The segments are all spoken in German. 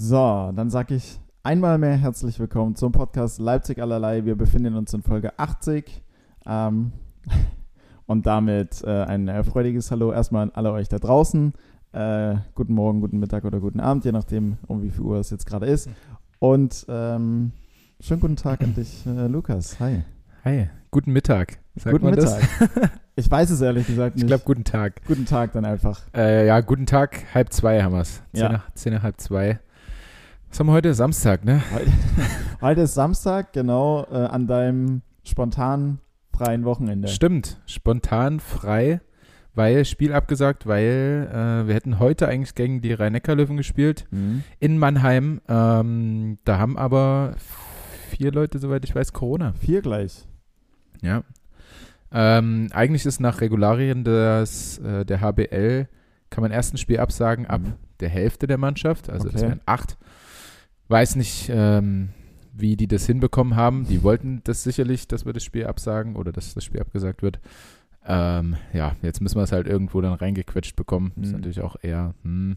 So, dann sage ich einmal mehr herzlich willkommen zum Podcast Leipzig allerlei. Wir befinden uns in Folge 80. Ähm, und damit äh, ein freudiges Hallo erstmal an alle euch da draußen. Äh, guten Morgen, guten Mittag oder guten Abend, je nachdem, um wie viel Uhr es jetzt gerade ist. Und ähm, schönen guten Tag an dich, äh, Lukas. Hi. Hi, guten Mittag. Sagt guten Mittag. ich weiß es ehrlich gesagt nicht. Ich glaube, guten Tag. Guten Tag dann einfach. Äh, ja, guten Tag, halb zwei haben wir es. Zehn, Ja. nach, zehn nach halb zwei. Was haben wir heute? Samstag, ne? Heute, heute ist Samstag, genau, äh, an deinem spontan freien Wochenende. Stimmt, spontan frei, weil Spiel abgesagt, weil äh, wir hätten heute eigentlich gegen die Rhein-Neckar-Löwen gespielt Mhm. in Mannheim. Ähm, da haben aber vier Leute, soweit ich weiß, Corona. Vier gleich. Ja. Ähm, eigentlich ist nach Regularien des, äh, der HBL, kann man erst ein Spiel absagen ab Mhm. der Hälfte der Mannschaft, also das Okay. wären acht. Weiß nicht, ähm, wie die das hinbekommen haben. Die wollten das sicherlich, dass wir das Spiel absagen oder dass das Spiel abgesagt wird. Ähm, ja, jetzt müssen wir es halt irgendwo dann reingequetscht bekommen. Ist Mhm. natürlich auch eher. Hm.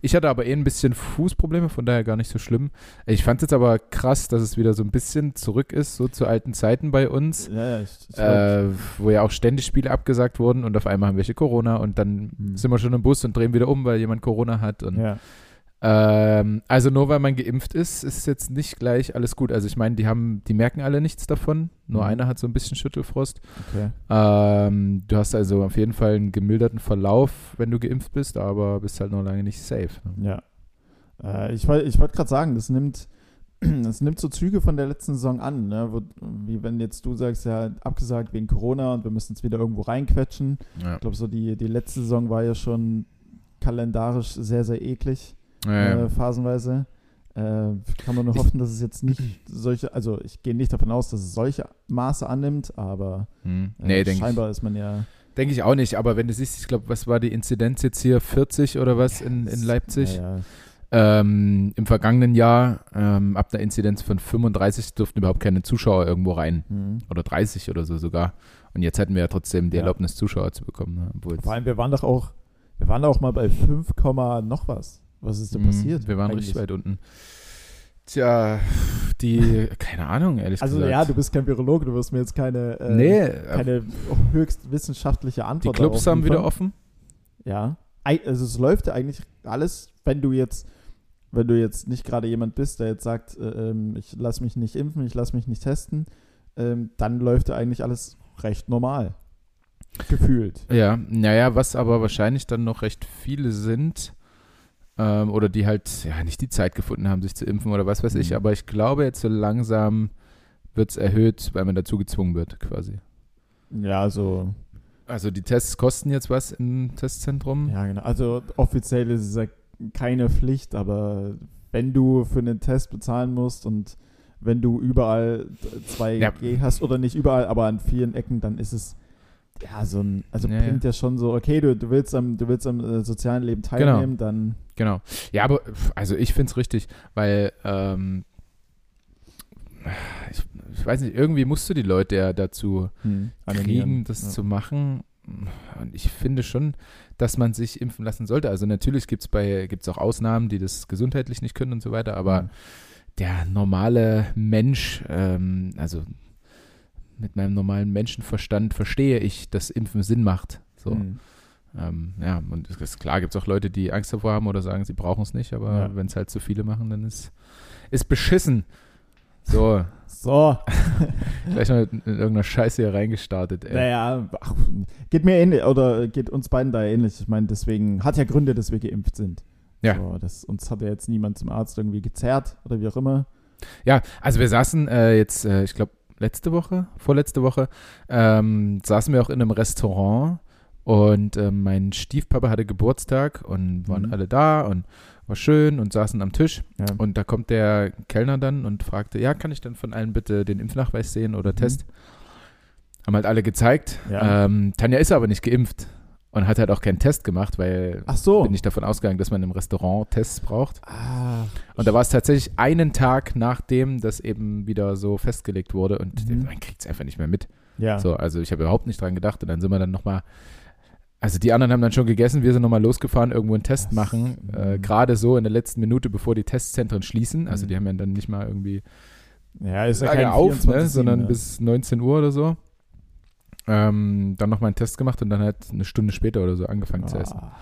Ich hatte aber eh ein bisschen Fußprobleme, von daher gar nicht so schlimm. Ich fand es jetzt aber krass, dass es wieder so ein bisschen zurück ist, so zu alten Zeiten bei uns. Ja, ja, Äh, wo ja auch ständig Spiele abgesagt wurden und auf einmal haben welche Corona und dann Mhm. sind wir schon im Bus und drehen wieder um, weil jemand Corona hat. Und, ja. Ähm, also nur weil man geimpft ist, ist jetzt nicht gleich alles gut. Also ich meine, die haben, die merken alle nichts davon. Nur Mhm. einer hat so ein bisschen Schüttelfrost. Okay. Ähm, du hast also auf jeden Fall einen gemilderten Verlauf, wenn du geimpft bist, aber bist halt noch lange nicht safe. ne? Ja. Äh, ich wollte ich wollt gerade sagen, das nimmt, das nimmt so Züge von der letzten Saison an, ne? Wo, wie wenn jetzt du sagst, ja, abgesagt wegen Corona und wir müssen es wieder irgendwo reinquetschen. Ja. Ich glaube, so die, die letzte Saison war ja schon kalendarisch sehr, sehr eklig, Ja, äh, phasenweise. Äh, kann man nur Ich- hoffen, dass es jetzt nicht solche, also ich gehe nicht davon aus, dass es solche Maße annimmt, aber Hm. äh, Nee, denke ich. scheinbar ist man ja. Denk ich auch nicht, aber wenn du siehst, ich glaube, was war die Inzidenz jetzt hier? 40 oder was in, in Leipzig? Ja, ja. Ähm, Im vergangenen Jahr, ähm, ab einer Inzidenz von 35, durften überhaupt keine Zuschauer irgendwo rein. Hm. Oder 30 oder so sogar. Und jetzt hätten wir ja trotzdem die Ja. Erlaubnis, Zuschauer zu bekommen. Ne? Vor allem, wir waren doch auch, wir waren auch mal bei 5, Komma noch was. Was ist denn Mhm, passiert? Wir waren eigentlich? richtig weit unten. Tja, die, keine Ahnung, ehrlich Also gesagt. ja, du bist kein Virologe, du wirst mir jetzt keine, äh, nee, äh, keine höchst wissenschaftliche die Antwort Clubs darauf haben wieder offen. Ja. Also es läuft ja eigentlich alles, wenn du jetzt, wenn du jetzt nicht gerade jemand bist, der jetzt sagt, äh, ähm, ich lasse mich nicht impfen, ich lasse mich nicht testen, ähm, dann läuft ja eigentlich alles recht normal. Gefühlt. Ja, naja, was aber wahrscheinlich dann noch recht viele sind, ähm, oder die halt ja nicht die Zeit gefunden haben, sich zu impfen oder was weiß ich, Mhm. aber ich glaube jetzt so langsam wird es erhöht, weil man dazu gezwungen wird, quasi. Ja, also, Also die Tests kosten jetzt was im Testzentrum. ja, genau. Also offiziell ist es ja keine Pflicht, aber wenn du für einen Test bezahlen musst und wenn du überall 2G hast oder nicht überall, aber an vielen Ecken, dann ist es ja so ein, also Ja, bringt ja. schon so, okay, du, du willst am, du willst am äh, sozialen Leben Genau. teilnehmen, dann Genau. Ja, aber also ich finde es richtig, weil ähm, ich, ich weiß nicht, irgendwie musst du die Leute ja dazu hm, kriegen, das ja. zu machen. Und ich finde schon, dass man sich impfen lassen sollte. Also natürlich gibt es bei gibt's auch Ausnahmen, die das gesundheitlich nicht können und so weiter, aber Mhm. der normale Mensch, ähm, also mit meinem normalen Menschenverstand verstehe ich, dass Impfen Sinn macht. So. Hm. Ähm, ja, und es ist klar, gibt es auch Leute, die Angst davor haben oder sagen, sie brauchen es nicht, aber Ja. wenn es halt zu viele machen, dann ist ist beschissen. So, So, gleich noch in, in irgendeiner Scheiße hier reingestartet, ey. naja, ach, geht mir ähnlich, oder geht uns beiden da ähnlich. Ich meine, deswegen hat ja Gründe, dass wir geimpft sind. Ja. So, das, uns hat ja jetzt niemand zum Arzt irgendwie gezerrt oder wie auch immer. Ja, also wir saßen äh, jetzt, äh, ich glaube, letzte Woche, vorletzte Woche, ähm, saßen wir auch in einem Restaurant und äh, mein Stiefpapa hatte Geburtstag und waren Mhm. alle da und war schön und saßen am Tisch. Ja. Und da kommt der Kellner dann und fragte, ja, kann ich denn von allen bitte den Impfnachweis sehen oder Mhm. Test? Haben halt alle gezeigt. Ja. Ähm, Tanja ist aber nicht geimpft und hat halt auch keinen Test gemacht, weil Ach so. bin ich davon ausgegangen, dass man im Restaurant Tests braucht. ah, Und da war es tatsächlich einen Tag, nachdem das eben wieder so festgelegt wurde und Mhm. man kriegt es einfach nicht mehr mit. ja. So, also ich habe überhaupt nicht dran gedacht und dann sind wir dann nochmal Also die anderen haben dann schon gegessen, wir sind nochmal losgefahren, irgendwo einen Test Das- machen. Äh. Gerade so in der letzten Minute, bevor die Testzentren schließen. Also Mhm. die haben ja dann nicht mal irgendwie Ja, ist ja lange kein auf, ne, 24/7, sondern ja. bis 19 Uhr oder so. Ähm, dann nochmal einen Test gemacht und dann halt eine Stunde später oder so angefangen zu essen. Ah.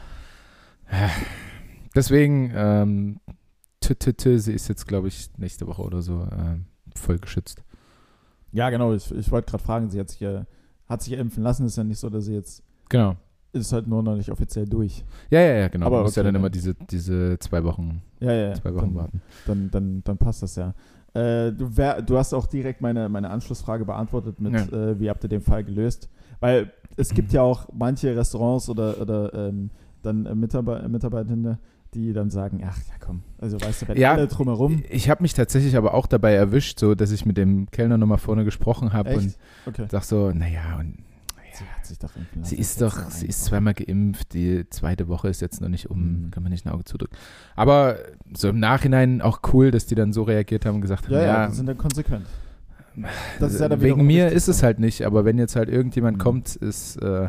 Deswegen, ähm, t -t -t, sie ist jetzt, glaube ich, nächste Woche oder so ähm, voll geschützt. Ja, genau. Ich, ich wollte gerade fragen, sie hat sich ja, hat sich ja impfen lassen. Ist ja nicht so, dass sie jetzt Genau. ist halt nur noch nicht offiziell durch. Ja, ja, ja, genau. Aber Man muss ja okay, dann dann- immer diese, diese zwei Wochen, Ja, ja. ja. zwei Wochen dann, warten. Dann, dann, dann passt das ja. Äh, du, wär, du hast auch direkt meine, meine Anschlussfrage beantwortet mit, Ja. äh, wie habt ihr den Fall gelöst? Weil es gibt ja auch manche Restaurants oder, oder ähm, dann äh, Mitarbeiter, Mitarbeitende, die dann sagen, ach ja komm, also weißt du, wenn Ja, alle drumherum. Ich habe mich tatsächlich aber auch dabei erwischt, so dass ich mit dem Kellner nochmal vorne gesprochen habe und? Okay. sag so, naja, und Sie hat sich doch impfen sie lassen. ist Jetzt doch, sie ist zweimal geimpft, die zweite Woche ist jetzt noch nicht um, Mhm. kann man nicht ein Auge zudrücken. Aber so im Nachhinein auch cool, dass die dann so reagiert haben und gesagt haben, Ja, ja, ja, die sind dann konsequent. Ist ja wegen mir ist es halt nicht, aber wenn jetzt halt irgendjemand Mhm. kommt, ist, äh,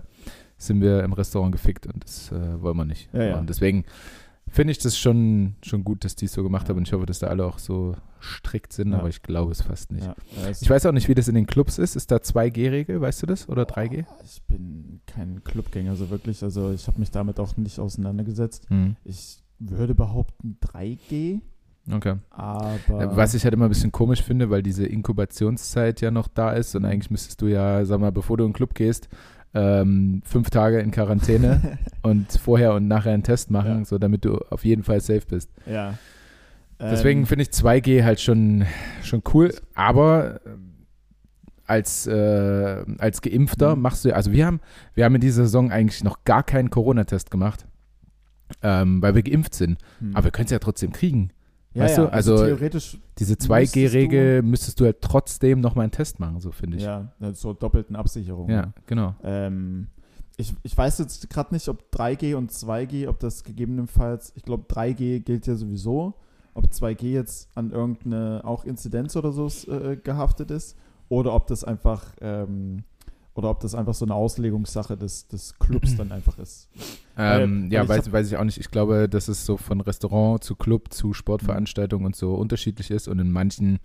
sind wir im Restaurant gefickt und das äh, wollen wir nicht. Ja, ja. Und deswegen finde ich das schon, schon gut, dass die es so gemacht haben und ich hoffe, dass da alle auch so strikt sind, Ja. aber ich glaube es fast nicht. Ja, Ich weiß auch nicht, wie das in den Clubs ist. Ist da 2G-Regel, weißt du das? Oder 3G? Oh, ich bin kein Clubgänger, so wirklich. Also ich habe mich damit auch nicht auseinandergesetzt. Hm. Ich würde behaupten 3G, Okay. aber. Äh, Was ich halt immer ein bisschen komisch finde, weil diese Inkubationszeit ja noch da ist und eigentlich müsstest du ja, sag mal, bevor du in den Club gehst, ähm, fünf Tage in Quarantäne und vorher und nachher einen Test machen, Ja. so damit du auf jeden Fall safe bist. ja. Deswegen Ähm, finde ich 2G halt schon, schon cool, aber ähm, als, äh, als Geimpfter Mhm. machst du, also wir haben, wir haben in dieser Saison eigentlich noch gar keinen Corona-Test gemacht, ähm, weil wir geimpft sind. hm. Aber wir können es ja trotzdem kriegen. ja, weißt ja, du, also- theoretisch, Diese Müsstest 2G-Regel müsstest du halt trotzdem nochmal einen Test machen, so finde ich. ja, so doppelten Absicherung. Ja, genau. Ähm, ich, ich weiß jetzt gerade nicht, ob 3G und 2G, ob das gegebenenfalls, ich glaube 3G gilt ja sowieso, ob 2G jetzt an irgendeine auch Inzidenz oder so äh, gehaftet ist oder ob das einfach ähm, oder ob das einfach so eine Auslegungssache des, des Clubs dann einfach ist. Weil- Ähm, weil ja, ich weiß, hab- weiß ich auch nicht. Ich glaube, dass es so von Restaurant zu Club zu Sportveranstaltungen und so unterschiedlich ist und in manchen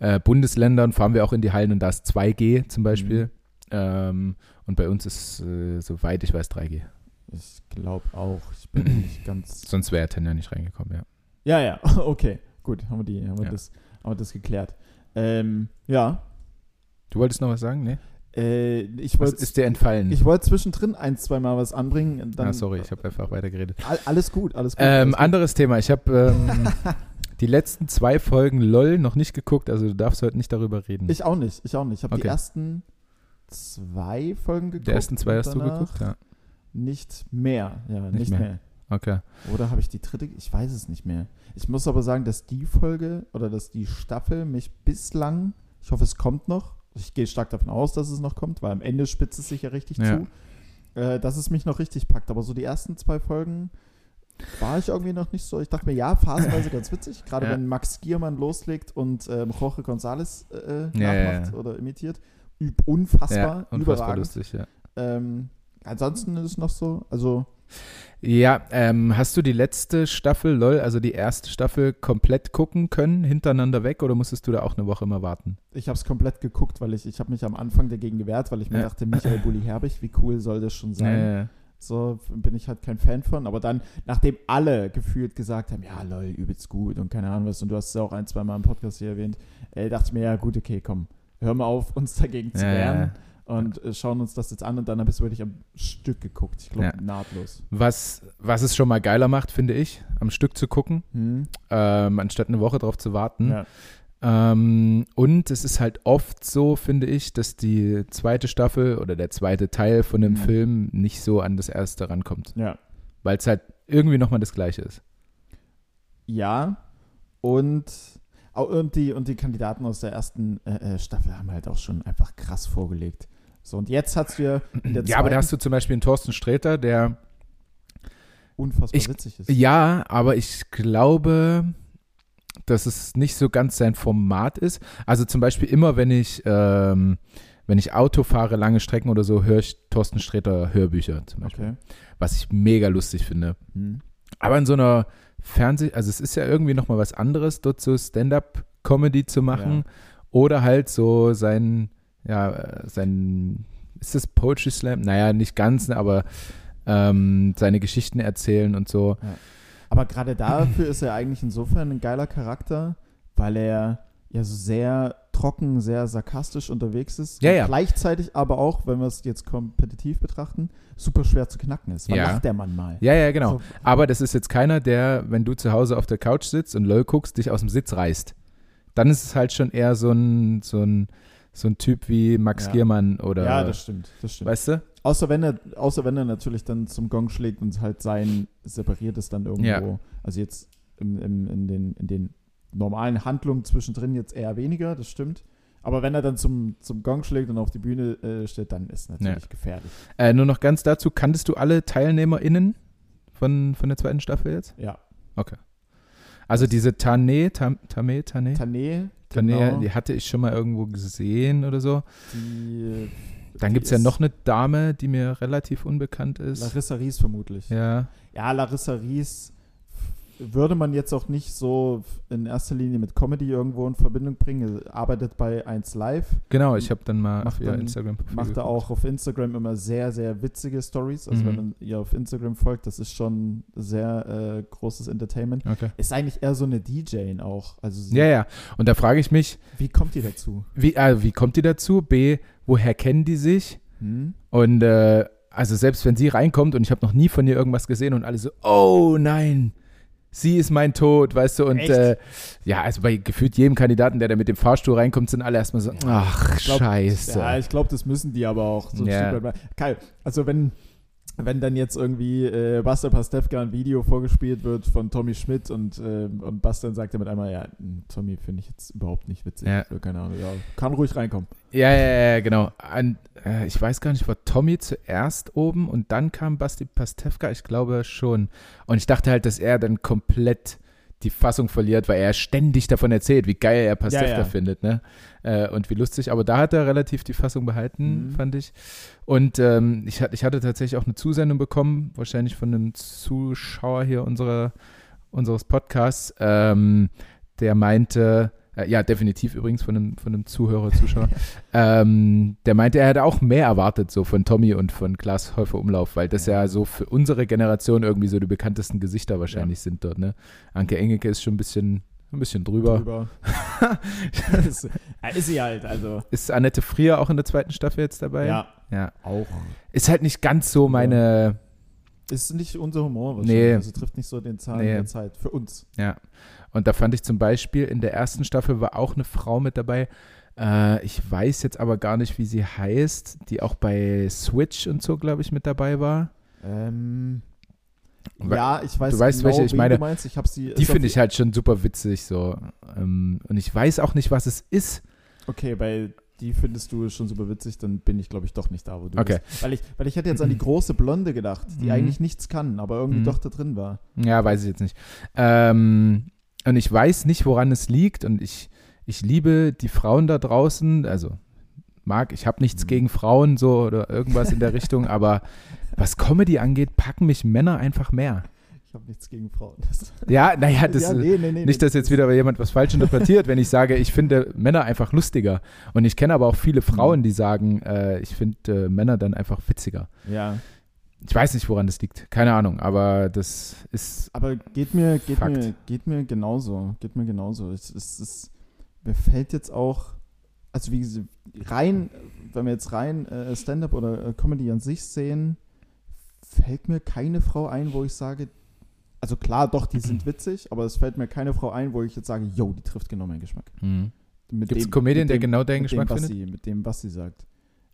äh, Bundesländern fahren wir auch in die Hallen und da ist 2G zum Beispiel. Mhm. Ähm, und bei uns ist, äh, soweit ich weiß, 3G. Ich glaube auch. Ich bin nicht ganz. Sonst wäre Tanja nicht reingekommen, ja. Ja, ja, okay. Gut, haben wir, die, haben wir, Ja. das, haben wir das geklärt. Ähm, ja, Du wolltest noch was sagen? Nee? äh, ich Was wollte ist dir entfallen? ich wollte zwischendrin ein, zwei Mal was anbringen. Dann, ah, sorry, ich habe einfach weitergeredet. All, alles gut, alles gut. Ähm, alles gut. anderes Thema. Ich habe ähm, die letzten zwei Folgen LOL noch nicht geguckt, also du darfst heute nicht darüber reden. Ich auch nicht, ich auch nicht. Ich habe die Okay. ersten zwei Folgen geguckt. die ersten zwei hast du geguckt? Ja. Nicht mehr, ja, nicht, Nicht mehr. mehr. Okay. Oder habe ich die dritte? Ich weiß es nicht mehr. Ich muss aber sagen, dass die Folge oder dass die Staffel mich bislang, ich hoffe, es kommt noch. Ich gehe stark davon aus, dass es noch kommt, weil am Ende spitzt es sich ja richtig Ja. zu, äh, dass es mich noch richtig packt. Aber so die ersten zwei Folgen war ich irgendwie noch nicht so. Ich dachte mir, ja, phasenweise ganz witzig, gerade Ja. wenn Max Giermann loslegt und ähm, Jorge González äh, ja, nachmacht ja. oder imitiert. Üb unfassbar, Ja, unfassbar überragend. lustig, ja. Ähm, ansonsten ist es noch so, also Ja, ähm, hast du die letzte Staffel LOL, also die erste Staffel, komplett gucken können, hintereinander weg, oder musstest du da auch eine Woche immer warten? Ich habe es komplett geguckt, weil ich, ich habe mich am Anfang dagegen gewehrt, weil ich mir Ja. dachte, Michael Bulli Herbig, wie cool soll das schon sein? Ja, ja, So bin ich halt kein Fan von. Aber dann, nachdem alle gefühlt gesagt haben, ja, lol, übelst gut und keine Ahnung was, und du hast es auch ein, zwei Mal im Podcast hier erwähnt, äh, dachte ich mir, ja, gut, okay, komm, hör mal auf, uns dagegen zu wehren. Und äh, schauen uns das jetzt an. Und dann habe ich es wirklich am Stück geguckt. Ich glaube, Ja. nahtlos. Was, was es schon mal geiler macht, finde ich, am Stück zu gucken, Hm? ähm, anstatt eine Woche drauf zu warten. Ja. Ähm, und es ist halt oft so, finde ich, dass die zweite Staffel oder der zweite Teil von dem Mhm. Film nicht so an das erste rankommt, ja. weil es halt irgendwie nochmal das gleiche ist. Ja, und, und, die, und die Kandidaten aus der ersten äh, äh, Staffel haben halt auch schon einfach krass vorgelegt. So, und jetzt hast du ja in der Ja, aber da hast du zum Beispiel einen Thorsten Sträter, der unfassbar ich- witzig ist. Ja, aber ich glaube, dass es nicht so ganz sein Format ist. Also zum Beispiel immer, wenn ich, ähm, wenn ich Auto fahre, lange Strecken oder so, höre ich Thorsten Sträter Hörbücher zum Beispiel. Okay. Was ich mega lustig finde. Hm. Aber in so einer Fernseh-, also es ist ja irgendwie nochmal was anderes, dort so Stand-up-Comedy zu machen oder halt so sein, ja, äh, sein, ist das Poetry Slam? Naja, nicht ganz, ne, aber ähm, seine Geschichten erzählen und so. Aber gerade dafür ist er eigentlich insofern ein geiler Charakter, weil er ja so sehr trocken, sehr sarkastisch unterwegs ist. Ja, ja. Gleichzeitig aber auch, wenn wir es jetzt kompetitiv betrachten, super schwer zu knacken ist. Wann Ja. lacht der Mann mal? Ja, ja, genau. So, Aber das ist jetzt keiner, der, wenn du zu Hause auf der Couch sitzt und LOL guckst, dich aus dem Sitz reißt. Dann ist es halt schon eher so ein, so ein, so ein Typ wie Max Ja. Giermann oder, ja, das stimmt. Das stimmt. weißt du? Außer wenn, er, außer wenn er natürlich dann zum Gong schlägt und halt sein separiert ist dann irgendwo. Ja. Also jetzt im, im, in, den, in den normalen Handlungen zwischendrin jetzt eher weniger, das stimmt. Aber wenn er dann zum, zum Gong schlägt und auf die Bühne äh, steht, dann ist natürlich gefährlich. Äh, nur noch ganz dazu, kanntest du alle TeilnehmerInnen von, von der zweiten Staffel jetzt? Ja. Also diese Tane, Tam, Tame, Tane? Tane, Tane, genau, die hatte ich schon mal irgendwo gesehen oder so. die, Dann die gibt es ja noch eine Dame, die mir relativ unbekannt ist. Larissa Ries vermutlich. Ja, Ja, Larissa Ries würde man jetzt auch nicht so in erster Linie mit Comedy irgendwo in Verbindung bringen. Arbeitet bei 1 Live, genau, ich habe dann mal Macht auf dann- Instagram-Profil macht er auch auf Instagram immer sehr, sehr witzige Stories. Also Mhm. wenn man ihr auf Instagram folgt, das ist schon sehr äh, großes Entertainment. Okay. Ist eigentlich eher so eine DJ auch. Also Ja, ja. Und da frage ich mich, wie kommt die dazu? wie, äh, wie kommt die dazu? B, woher kennen die sich? Hm? Und äh, also selbst wenn sie reinkommt und ich habe noch nie von ihr irgendwas gesehen und alle so, oh nein, sie ist mein Tod, weißt du, und äh, ja, also bei gefühlt jedem Kandidaten, der da mit dem Fahrstuhl reinkommt, sind alle erstmal so, ach, glaub, scheiße. Ja, ich glaube, das müssen die aber auch so Ja. Kai, also wenn, wenn dann jetzt irgendwie äh, Buster Pastewka ein Video vorgespielt wird von Tommy Schmidt und, äh, und Buster sagt mit einmal, ja, mh, Tommy finde ich jetzt überhaupt nicht witzig. Ja. Keine Ahnung, ja, kann ruhig reinkommen. Ja, ja, ja, genau. An, äh, ich weiß gar nicht, war Tommy zuerst oben und dann kam Basti Pastewka? Ich glaube schon. Und ich dachte halt, dass er dann komplett die Fassung verliert, weil er ständig davon erzählt, wie geil er Pastewka Ja, ja. findet, ne? Äh, und wie lustig. Aber da hat er relativ die Fassung behalten, Mhm. fand ich. Und ähm, ich, ich hatte tatsächlich auch eine Zusendung bekommen, wahrscheinlich von einem Zuschauer hier unserer, unseres Podcasts, ähm, der meinte, äh, ja, definitiv übrigens von einem, von einem Zuhörer, Zuschauer, ähm, der meinte, er hätte auch mehr erwartet, so von Tommy und von Klaas Häufer Umlauf, weil das ja. Ja. so für unsere Generation irgendwie so die bekanntesten Gesichter wahrscheinlich sind dort, ne? Anke Engelke ist schon ein bisschen, ein bisschen drüber. Drüber. ist, ja, ist sie halt, also. Ist Annette Frier auch in der zweiten Staffel jetzt dabei? Ja, Ja. auch. Ist halt nicht ganz so meine, Ist nicht unser Humor Nee. wahrscheinlich. Also trifft nicht so den Zahlen Nee. der Zeit. Für uns. ja. Und da fand ich zum Beispiel, in der ersten Staffel war auch eine Frau mit dabei. Äh, ich weiß jetzt aber gar nicht, wie sie heißt, die auch bei Switch und so, glaube ich, mit dabei war. Ähm, ja, ich weiß du weißt, welche ich meine. Du meinst. Ich sie. Die finde ich halt schon super witzig so. Ähm, und ich weiß auch nicht, was es ist. Okay, bei die findest du schon super witzig, dann bin ich, glaube ich, doch nicht da, wo du Okay. bist. Weil ich, weil ich hätte jetzt an die große Blonde gedacht, die Mhm. eigentlich nichts kann, aber irgendwie Mhm. doch da drin war. Ja, weiß ich jetzt nicht. Ähm, und ich weiß nicht, woran es liegt. Und ich, ich liebe die Frauen da draußen. Also, mag, ich habe nichts Mhm. gegen Frauen so oder irgendwas in der Richtung, aber was Comedy angeht, packen mich Männer einfach mehr. Ich habe nichts gegen Frauen. Das, Ja, naja, das ja, nee, nee, nee, nicht, dass jetzt wieder jemand was falsch interpretiert, wenn ich sage, ich finde Männer einfach lustiger. Und ich kenne aber auch viele Frauen, die sagen, äh, ich finde äh, Männer dann einfach witziger. Ja, Ich weiß nicht, woran das liegt. Keine Ahnung, aber das ist. aber geht mir, geht Fakt. mir, geht mir genauso. Geht mir genauso. Es, es, es, mir fällt jetzt auch, also wie gesagt, rein, wenn wir jetzt rein äh, Stand-up oder äh, Comedy an sich sehen, fällt mir keine Frau ein, wo ich sage, also klar, doch, die sind witzig, aber es fällt mir keine Frau ein, wo ich jetzt sage, yo, die trifft genau meinen Geschmack. Hm. Mit Gibt es dem- Comedian, mit der dem- genau deinen dem, Geschmack was findet? Sie, mit dem, was sie sagt.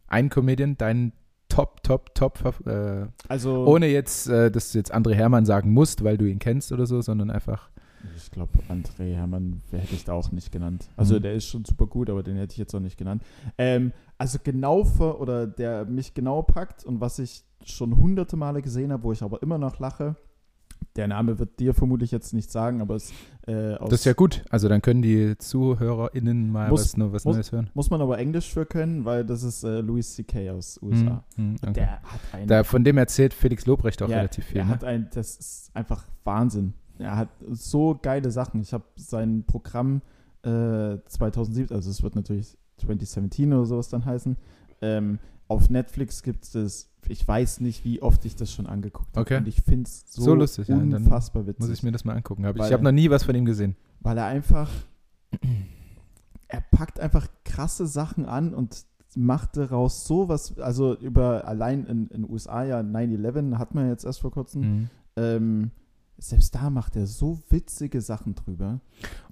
Ein Comedian, dein Top, Top, Top, äh, Also, ohne jetzt, äh, dass du jetzt André Hermann sagen musst, weil du ihn kennst oder so, sondern einfach. ich glaube, André Hermann hätte ich da auch nicht genannt. Also, Mhm. der ist schon super gut, aber den hätte ich jetzt auch nicht genannt. Ähm, also, genau für, oder der mich genau packt und was ich schon hunderte Male gesehen habe, wo ich aber immer noch lache, Der Name wird dir vermutlich jetzt nicht sagen, aber es äh, aus, Das ist ja gut. Also dann können die ZuhörerInnen mal Muss- was, was muss- Neues hören. muss man aber Englisch für können, weil das ist äh, Louis C.K. aus USA. Hm, okay. Der hat ein, da, von dem erzählt Felix Lobrecht auch ja, relativ viel. Er Ne? hat ein, das ist einfach Wahnsinn. Er hat so geile Sachen. Ich habe sein Programm äh, 2007, also es wird natürlich 2017 oder sowas dann heißen. Ähm, auf Netflix gibt es, ich weiß nicht, wie oft ich das schon angeguckt habe. Okay. Und ich finde es so, So lustig, ja, unfassbar witzig. Muss ich mir das mal angucken. Hab ich ich habe noch nie was von ihm gesehen. weil er einfach, er packt einfach krasse Sachen an und macht daraus sowas, also über allein in den USA ja 9-11 hat man jetzt erst vor kurzem, Mhm. ähm, selbst da macht er so witzige Sachen drüber.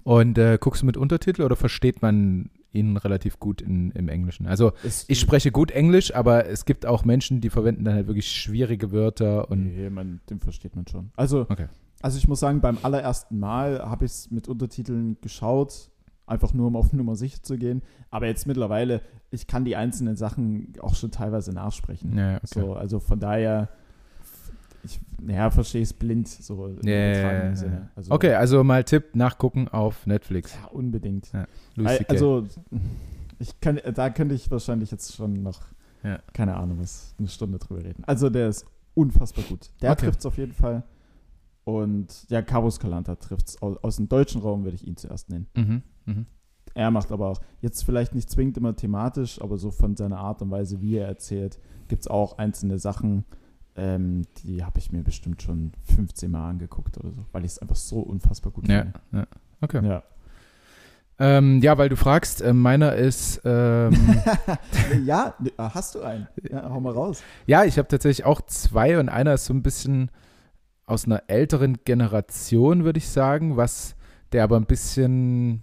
Und äh, guckst du mit Untertitel oder versteht man ihn relativ gut in, im Englischen? Also Es, ich spreche gut Englisch, aber es gibt auch Menschen, die verwenden dann halt wirklich schwierige Wörter und nee, man, den versteht man schon. Also, Okay. also ich muss sagen, beim allerersten Mal habe ich es mit Untertiteln geschaut, einfach nur um auf Nummer sicher zu gehen. Aber jetzt mittlerweile, ich kann die einzelnen Sachen auch schon teilweise nachsprechen. ja, okay. So, also von daher, ich ja, verstehe es blind, so im Ja, ja, ja, ja. Sinne. Also, okay, also mal Tipp nachgucken auf Netflix. Ja, unbedingt. CK. also, ich kann, da könnte ich wahrscheinlich jetzt schon noch, Ja. keine Ahnung, was, eine Stunde drüber reden. Also der ist unfassbar gut. Der Okay. trifft es auf jeden Fall. Und ja, Carlos Calanta trifft es. Aus, aus dem deutschen Raum würde ich ihn zuerst nennen. mhm, mhm. Er macht aber auch, jetzt vielleicht nicht zwingend immer thematisch, aber so von seiner Art und Weise, wie er erzählt, gibt es auch einzelne Sachen, ähm, die habe ich mir bestimmt schon 15 Mal angeguckt oder so, weil ich es einfach so unfassbar gut Ja, finde. ja. Okay. Ja. Ähm, ja, weil du fragst, äh, meiner ist, ähm, ja, ne, hast du einen? Ja, hau mal raus. ja, ich habe tatsächlich auch zwei und einer ist so ein bisschen aus einer älteren Generation, würde ich sagen, was der aber ein bisschen,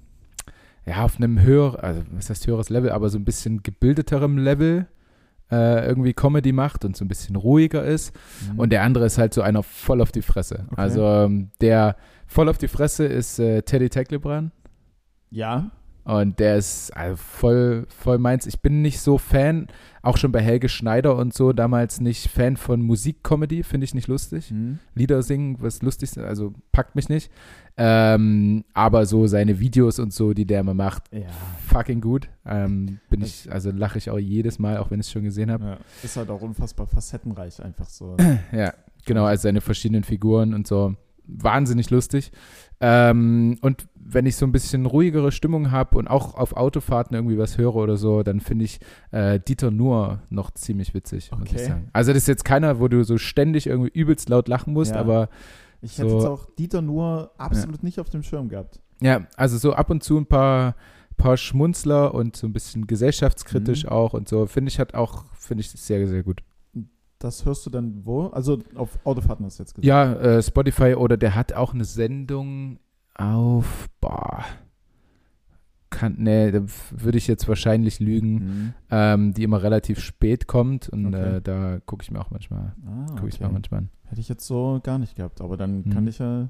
ja, auf einem höheren, also was heißt höheres Level, aber so ein bisschen gebildeterem Level äh, irgendwie Comedy macht und so ein bisschen ruhiger ist. Und der andere ist halt so einer voll auf die Fresse. Okay. Also ähm, der voll auf die Fresse ist äh, Teddy Tecklebrand. Ja, Und der ist also voll, voll meins. Ich bin nicht so Fan, auch schon bei Helge Schneider und so, damals nicht Fan von Musikcomedy, finde ich nicht lustig. Mhm. Lieder singen, was lustig ist, also packt mich nicht. Ähm, aber so seine Videos und so, die der immer macht, ja. fucking gut. Ähm, bin ich, also lache ich auch jedes Mal, auch wenn ich es schon gesehen habe. ja. Ist halt auch unfassbar facettenreich, einfach so. Ja, genau, also seine verschiedenen Figuren und so. Wahnsinnig lustig. Ähm, und wenn ich so ein bisschen ruhigere Stimmung habe und auch auf Autofahrten irgendwie was höre oder so, dann finde ich äh, Dieter Nuhr noch ziemlich witzig, muss ich Okay. sagen. Also das ist jetzt keiner, wo du so ständig irgendwie übelst laut lachen musst, Ja. aber Ich hätte So- jetzt auch Dieter nur absolut nicht auf dem Schirm gehabt. ja, also so ab und zu ein paar, paar Schmunzler und so ein bisschen gesellschaftskritisch Mhm. auch und so, finde ich hat auch, finde ich sehr, sehr gut. Das hörst du dann wo? Also auf Autofahrten hast du jetzt gesagt. Ja, äh, Spotify oder der hat auch eine Sendung auf, boah, kann, nee, da würde ich jetzt wahrscheinlich lügen, Mhm. ähm, die immer relativ spät kommt und Okay. äh, da gucke ich mir auch manchmal, Ah, gucke ich okay. mir auch manchmal an. Hätte ich jetzt so gar nicht gehabt, aber dann Mhm. kann ich ja,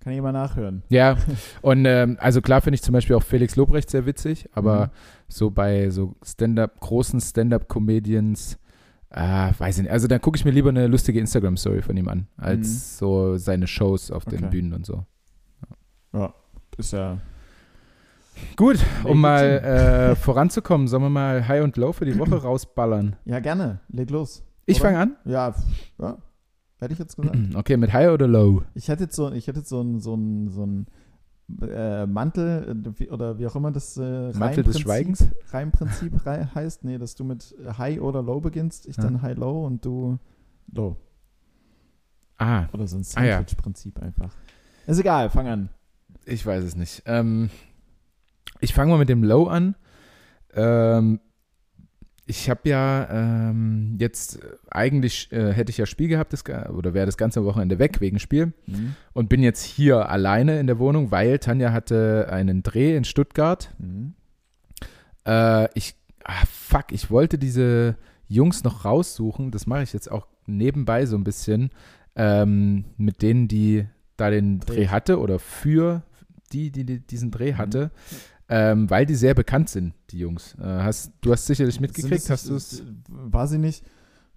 kann ich mal nachhören. Ja, und ähm, also klar finde ich zum Beispiel auch Felix Lobrecht sehr witzig, aber Mhm. so bei so Stand-up, großen Stand-up-Comedians, äh, weiß ich nicht, also dann gucke ich mir lieber eine lustige Instagram-Story von ihm an, als Mhm. so seine Shows auf den Okay. Bühnen und so. Ja, ist ja. Gut, um mal äh, voranzukommen, sollen wir mal High und Low für die Woche rausballern. Ja, gerne. Leg los. Ich fange an. Ja, ja. Hätte ich jetzt gesagt. Okay, mit High oder Low? Ich hätte jetzt so, ich hätte jetzt so ein, so ein, so ein äh, Mantel äh, wie, oder wie auch immer das äh, Mantel des Reimprinzip- Schweigens? Reimprinzip rei heißt. Nee, dass du mit High oder Low beginnst. Ich Ja. dann High Low und du Low. Ah, Oder so ein Ah, ja. Sandwich-Prinzip einfach. Ist egal, fang an. ich weiß es nicht. Ähm, ich fange mal mit dem Low an. Ähm, ich habe ja ähm, jetzt äh, eigentlich äh, hätte ich ja Spiel gehabt das, oder wäre das ganze Wochenende weg wegen Spiel Mhm. und bin jetzt hier alleine in der Wohnung, weil Tanja hatte einen Dreh in Stuttgart Mhm. Äh, ich, ah, fuck, ich wollte diese Jungs noch raussuchen. Das mache ich jetzt auch nebenbei so ein bisschen. Ähm, mit denen, die da den Dreh. Dreh hatte oder für die, die, die diesen Dreh Mhm. Ähm, weil die sehr bekannt sind, die Jungs. Äh, hast, du hast sicherlich mitgekriegt, Sind hast du es- es? War sie nicht,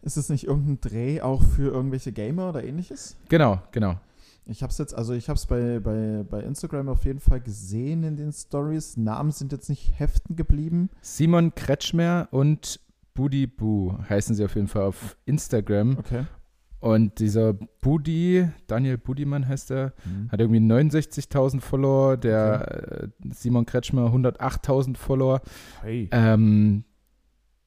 ist es nicht irgendein Dreh auch für irgendwelche Gamer oder ähnliches? Genau, genau. Ich habe es jetzt, also ich habe es bei, bei, bei Instagram auf jeden Fall gesehen in den Stories. Namen sind jetzt nicht heften geblieben. Simon Kretschmer und Budi Bu heißen sie auf jeden Fall auf Instagram. Okay. Und dieser Budi, Daniel Budimann heißt er, Mhm. hat irgendwie 69.000 Follower, der äh, Simon Kretschmer 108.000 Follower Hey. ähm,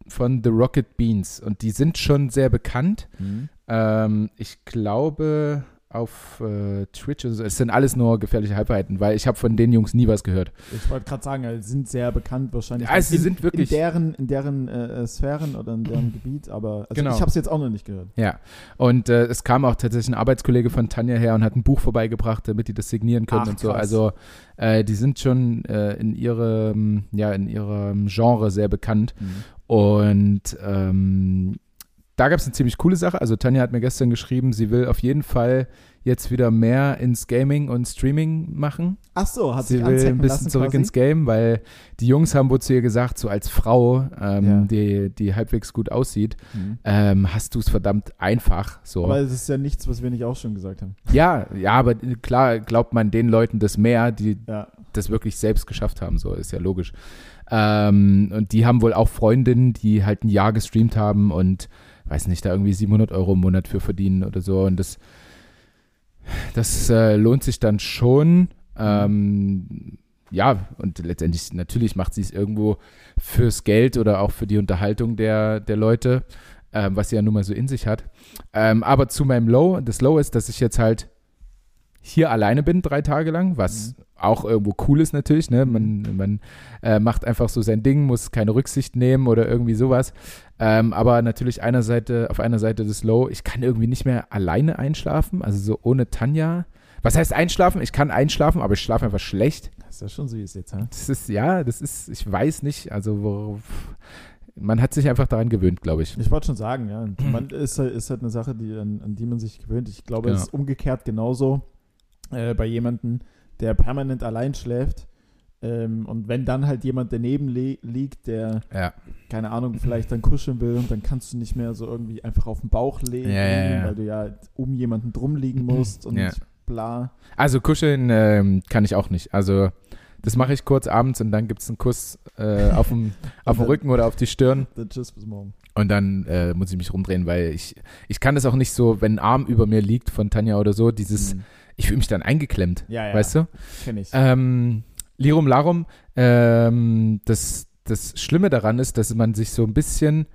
von The Rocket Beans. Und die sind schon sehr bekannt. Mhm. Ähm, ich glaube auf äh, Twitch, also es sind alles nur gefährliche Halbheiten, weil ich habe von den Jungs nie was gehört. Ich wollte gerade sagen, also, sie sind sehr bekannt wahrscheinlich. Also sie in, sind wirklich- In deren, in deren äh, äh, Sphären oder in deren Gebiet, aber also Genau. ich habe es jetzt auch noch nicht gehört. Ja, und äh, es kam auch tatsächlich ein Arbeitskollege von Tanja her und hat ein Buch vorbeigebracht, damit die das signieren können Ach, und so. krass. Also äh, die sind schon äh, in ihrem, ja, in ihrem Genre sehr bekannt. Und ähm, da gab es eine ziemlich coole Sache. Also Tanja hat mir gestern geschrieben, sie will auf jeden Fall jetzt wieder mehr ins Gaming und Streaming machen. Ach so, hat sie sich will ein bisschen zurück quasi? ins Game, weil die Jungs haben wohl zu ihr gesagt, so als Frau, ähm, Ja. die, die halbwegs gut aussieht, Mhm. ähm, hast du es verdammt einfach. So. Aber es ist ja nichts, was wir nicht auch schon gesagt haben. Ja, ja, aber klar glaubt man den Leuten das mehr, die Ja. das wirklich selbst geschafft haben, so ist ja logisch. Ähm, und die haben wohl auch Freundinnen, die halt ein Jahr gestreamt haben und weiß nicht, da irgendwie 700 Euro im Monat für verdienen oder so. Und das, das äh, lohnt sich dann schon. Ähm, ja, und letztendlich, natürlich macht sie es irgendwo fürs Geld oder auch für die Unterhaltung der, der Leute, ähm, was sie ja nun mal so in sich hat. Ähm, aber zu meinem Low, das Low ist, dass ich jetzt halt hier alleine bin, drei Tage lang, was auch irgendwo cool ist natürlich. Ne? Man, man äh, macht einfach so sein Ding, muss keine Rücksicht nehmen oder irgendwie sowas. Ähm, aber natürlich einer Seite, auf einer Seite des Low, ich kann irgendwie nicht mehr alleine einschlafen, also so ohne Tanja. Was heißt einschlafen? Ich kann einschlafen, aber ich schlafe einfach schlecht. Das ist ja schon süß jetzt, hä? Das ist, ja, das ist, ich weiß nicht, also worauf, man hat sich einfach daran gewöhnt, glaube ich. Ich wollte schon sagen, ja. Man ist, halt- ist halt eine Sache, die, an, an die man sich gewöhnt. Ich glaube, es Ja. ist umgekehrt genauso äh, bei jemandem, der permanent allein schläft. Ähm, und wenn dann halt jemand daneben li liegt, der, Ja. keine Ahnung, vielleicht dann kuscheln will und dann kannst du nicht mehr so irgendwie einfach auf den Bauch legen, Ja, weil du ja um jemanden drum liegen musst und bla. Also kuscheln ähm, kann ich auch nicht. Also das mache ich kurz abends und dann gibt es einen Kuss äh, auf, dem, auf Rücken oder auf die Stirn Dann tschüss, bis morgen. und dann äh, muss ich mich rumdrehen, weil ich, ich kann das auch nicht so, wenn ein Arm über mir liegt von Tanja oder so, dieses, Mhm. ich fühle mich dann eingeklemmt, Ja, ja. weißt du? Kenn ich. Ähm, Lirum Larum, ähm, das, das Schlimme daran ist, dass man sich so ein bisschen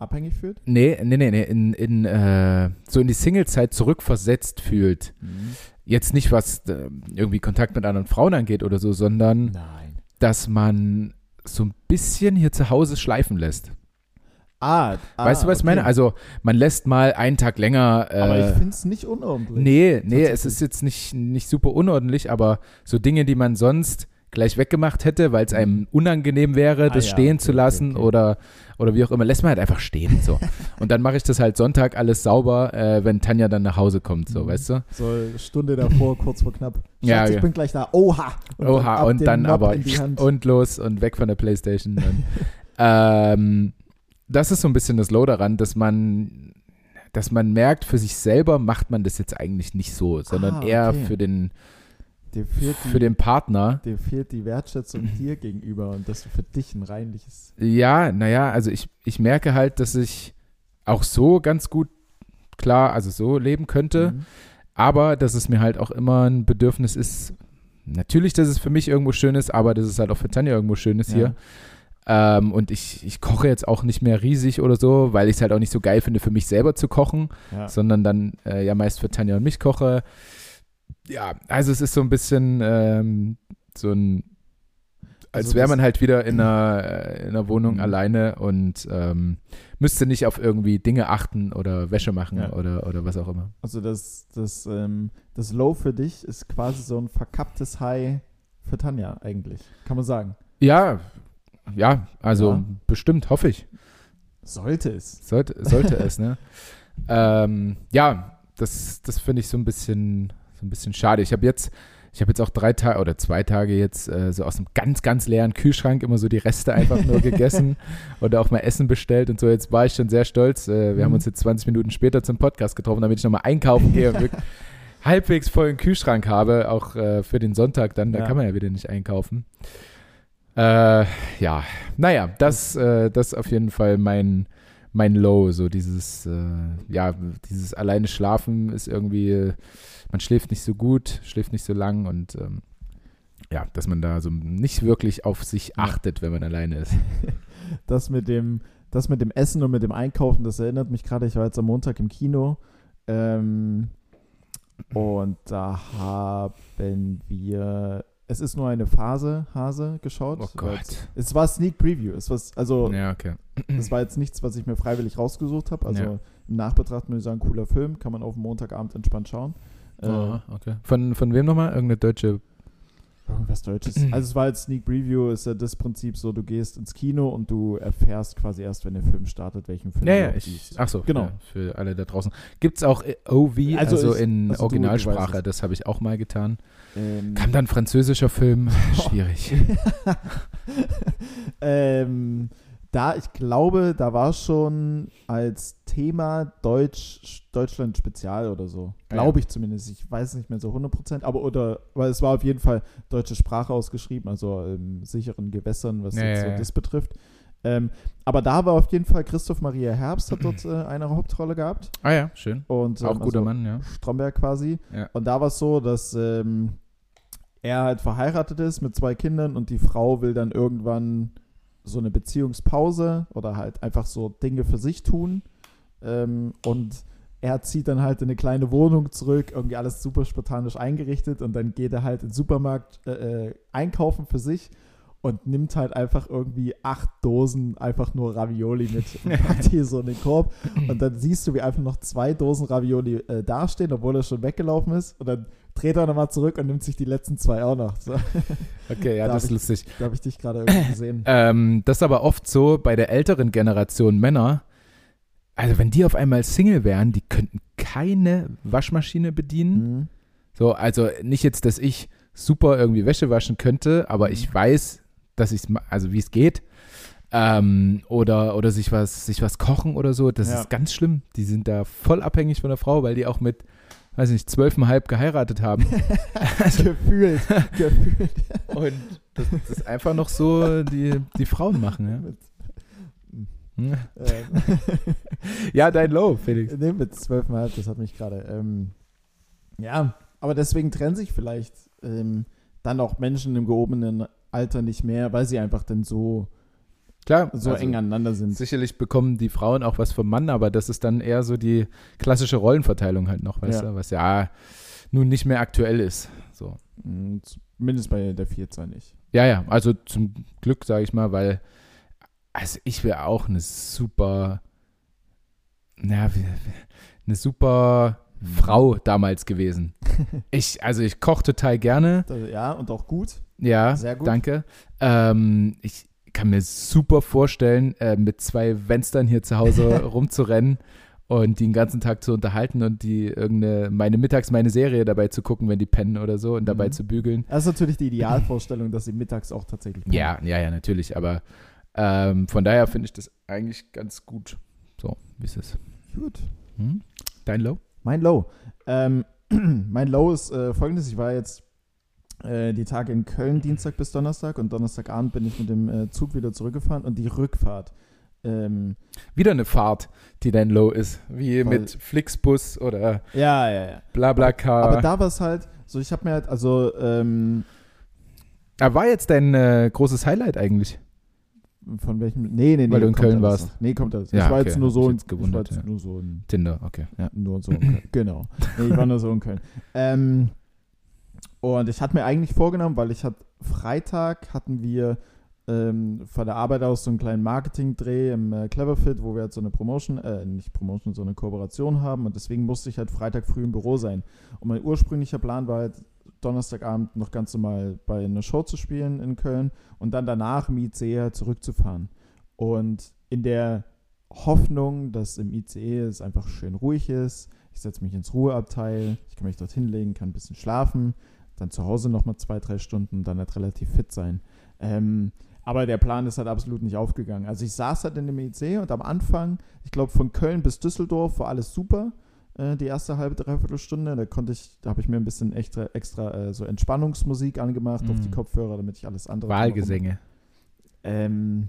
Abhängig fühlt? Nee, nee, nee, nee, in, in, äh, so in die Singlezeit zurückversetzt fühlt. Mhm. Jetzt nicht, was äh, irgendwie Kontakt mit anderen Frauen angeht oder so, sondern Nein. dass man so ein bisschen hier zu Hause schleifen lässt. Ah, ah weißt du, was ich okay. meine? Also man lässt mal einen Tag länger. Äh, Aber ich finde es nicht unordentlich. nee, nee, es ist jetzt nicht, nicht super unordentlich, aber so Dinge, die man sonst gleich weggemacht hätte, weil es einem unangenehm wäre, Ah, das ja, stehen okay, zu lassen okay, oder oder wie auch immer, lässt man halt einfach stehen so. Und dann mache ich das halt Sonntag alles sauber, äh, wenn Tanja dann nach Hause kommt, so, Mhm. weißt du? So eine Stunde davor, kurz vor knapp. Schatz, Ja, ich ja. bin gleich da. Oha! Oha, ab und dann Mob aber und los und weg von der Playstation. Und, ähm, das ist so ein bisschen das Low daran, dass man, dass man merkt, für sich selber macht man das jetzt eigentlich nicht so, sondern Ah, eher okay. für den, die, für den Partner. dir fehlt die Wertschätzung dir gegenüber und dass du für dich ein reinliches. Ja, naja, also ich, ich merke halt, dass ich auch so ganz gut klar, also so leben könnte, Mhm. aber dass es mir halt auch immer ein Bedürfnis ist, natürlich, dass es für mich irgendwo schön ist, aber dass es halt auch für Tanja irgendwo schön ist Ja. hier. Ähm, und ich, ich koche jetzt auch nicht mehr riesig oder so, weil ich es halt auch nicht so geil finde, für mich selber zu kochen, Ja. sondern dann äh, ja meist für Tanja und mich koche. Ja, also es ist so ein bisschen ähm, so ein, als Also wäre man halt wieder in einer, äh, in einer Wohnung Mhm. alleine und ähm, müsste nicht auf irgendwie Dinge achten oder Wäsche machen Ja. oder, oder was auch immer. Also das, das, ähm, das Low für dich ist quasi so ein verkapptes High für Tanja eigentlich. Kann man sagen. Ja, ja, also Ja. bestimmt, hoffe ich. Sollte es. Sollte, sollte es, ne? Ähm, ja, das, das finde ich so ein bisschen, so ein bisschen schade. Ich habe jetzt, ich habe jetzt auch drei Tage oder zwei Tage jetzt äh, so aus einem ganz, ganz leeren Kühlschrank immer so die Reste einfach nur gegessen oder auch mal Essen bestellt und so. Jetzt war ich schon sehr stolz. Äh, wir haben Mhm. uns jetzt 20 Minuten später zum Podcast getroffen, damit ich nochmal einkaufen gehe. und wirk- halbwegs vollen Kühlschrank habe, auch äh, für den Sonntag, dann da Ja. kann man ja wieder nicht einkaufen. Äh, ja, naja, das, äh, das ist auf jeden Fall mein, mein Low. So dieses, äh, ja, dieses alleine Schlafen ist irgendwie, man schläft nicht so gut, schläft nicht so lang und ähm, ja, dass man da so nicht wirklich auf sich achtet, wenn man alleine ist. Das mit dem, das mit dem Essen und mit dem Einkaufen, das erinnert mich gerade, ich war jetzt am Montag im Kino ähm, und da haben wir, es ist nur eine Phase, Hase geschaut. Oh Gott. Es, es war Sneak Preview, es war, also Ja, okay. das war jetzt nichts, was ich mir freiwillig rausgesucht habe, also Ja. im Nachbetracht muss ich sagen, cooler Film, kann man auf Montagabend entspannt schauen. Äh, Aha, okay. Von, von wem nochmal? Irgendeine deutsche. Irgendwas Deutsches. Also es war jetzt Sneak Preview, ist ja das Prinzip so, du gehst ins Kino und du erfährst quasi erst, wenn der Film startet, welchen Film Ja, du ja, ich, ach so, Genau. ja, für alle da draußen. Gibt es auch äh, OV, Also also, ich- in also Originalsprache, es. das habe ich auch mal getan. Ähm, Kam dann französischer Film, schwierig. ähm, da, ich glaube, da war schon als Thema Deutsch, Deutschland Spezial oder so. Ah, Glaube ich zumindest. Ich weiß nicht mehr so 100%, aber oder, weil es war auf jeden Fall deutsche Sprache ausgeschrieben, also in sicheren Gewässern, was Ja, jetzt ja, so ja. das betrifft. Ähm, aber da war auf jeden Fall Christoph Maria Herbst, hat dort äh, eine Hauptrolle gehabt. ah ja, schön. Und, Auch ähm, guter also Mann, ja. Stromberg quasi. Ja. Und da war es so, dass ähm, er halt verheiratet ist mit zwei Kindern und die Frau will dann irgendwann so eine Beziehungspause oder halt einfach so Dinge für sich tun. Ähm, und er zieht dann halt in eine kleine Wohnung zurück, irgendwie alles super spartanisch eingerichtet und dann geht er halt in den Supermarkt äh, äh, einkaufen für sich und nimmt halt einfach irgendwie acht Dosen einfach nur Ravioli mit und packt die so in den Korb und dann siehst du, wie einfach noch zwei Dosen Ravioli äh, dastehen, obwohl er schon weggelaufen ist und dann dreht er nochmal zurück und nimmt sich die letzten zwei auch noch. So, Okay, ja, Da das ist lustig. da habe ich dich gerade irgendwie gesehen. Ähm, das ist aber oft so bei der älteren Generation Männer. Also, wenn die auf einmal Single wären, die könnten keine Waschmaschine bedienen. Mhm. So, also nicht jetzt, dass ich super irgendwie Wäsche waschen könnte, aber Mhm. ich weiß, dass ich also wie es geht. Ähm, oder oder sich was, sich was kochen oder so. Das Ja. ist ganz schlimm. Die sind da voll abhängig von der Frau, weil die auch mit, weiß nicht, zwölfeinhalb geheiratet haben. Also gefühlt, gefühlt. Und das, das ist einfach noch so die, die Frauen machen, ja. Mit, Hm. ähm, Ja, dein Low, Felix. nee, mit zwölfeinhalb, das hat mich gerade. Ähm, ja, aber deswegen trennen sich vielleicht ähm, dann auch Menschen im gehobenen Alter nicht mehr, weil sie einfach dann so, Klar, so also eng aneinander sind. Sicherlich bekommen die Frauen auch was vom Mann, aber das ist dann eher so die klassische Rollenverteilung halt noch, weißt Ja. du, was ja nun nicht mehr aktuell ist. So. Mm, Zumindest bei der Vielzahl nicht. Ja, ja, also zum Glück, sage ich mal, weil also ich wäre auch eine super, na, eine super Frau damals gewesen. Ich, also ich koche total gerne. Ja, und auch gut. Ja, Sehr gut. danke. Ähm, ich kann mir super vorstellen, äh, mit zwei Fenstern hier zu Hause rumzurennen und die den ganzen Tag zu unterhalten und die irgendeine, meine mittags meine Serie dabei zu gucken, wenn die pennen oder so und dabei Mhm. zu bügeln. Das ist natürlich die Idealvorstellung, dass sie mittags auch tatsächlich. Ja, ja, ja, natürlich, aber ähm, von daher finde ich das eigentlich ganz gut. So, wie ist es? Gut. Hm? Dein Low? Mein Low. Ähm, mein Low ist äh, folgendes: Ich war jetzt äh, die Tage in Köln, Dienstag bis Donnerstag, und Donnerstagabend bin ich mit dem äh, Zug wieder zurückgefahren und die Rückfahrt. Ähm, Wieder eine Fahrt, die dein Low ist, wie Voll. mit Flixbus oder ja, ja, ja. Blablacar. Aber da war es halt, so ich habe mir halt, also, ähm, Ah, war jetzt dein äh, großes Highlight eigentlich? von welchem, nee, nee, nee. Weil du in Köln alles warst. noch. Nee, kommt das. Ja, ich war okay, jetzt nur so, mich in, jetzt ich war gewundert, ja. nur so in, Tinder, okay. Ja. nur so in Köln. Genau. Nee, ich war nur so in Köln. Ähm, und ich hatte mir eigentlich vorgenommen, weil ich hatte Freitag hatten wir ähm, von der Arbeit aus so einen kleinen Marketing-Dreh im äh, Cleverfit, wo wir halt so eine Promotion, äh, nicht Promotion, so eine Kooperation haben und deswegen musste ich halt Freitag früh im Büro sein. Und mein ursprünglicher Plan war halt, Donnerstagabend noch ganz normal bei einer Show zu spielen in Köln und dann danach im ICE halt zurückzufahren. Und in der Hoffnung, dass im ICE es einfach schön ruhig ist, ich setze mich ins Ruheabteil, ich kann mich dort hinlegen, kann ein bisschen schlafen, dann zu Hause nochmal zwei, drei Stunden und dann halt relativ fit sein. Ähm, aber der Plan ist halt absolut nicht aufgegangen. Also ich saß halt in dem IC und am Anfang, ich glaube von Köln bis Düsseldorf war alles super. äh, die erste halbe, dreiviertel Stunde. Da konnte ich, da habe ich mir ein bisschen extra, extra äh, so Entspannungsmusik angemacht auf die Mhm. Kopfhörer, damit ich alles andere. Wahlgesänge. Ähm,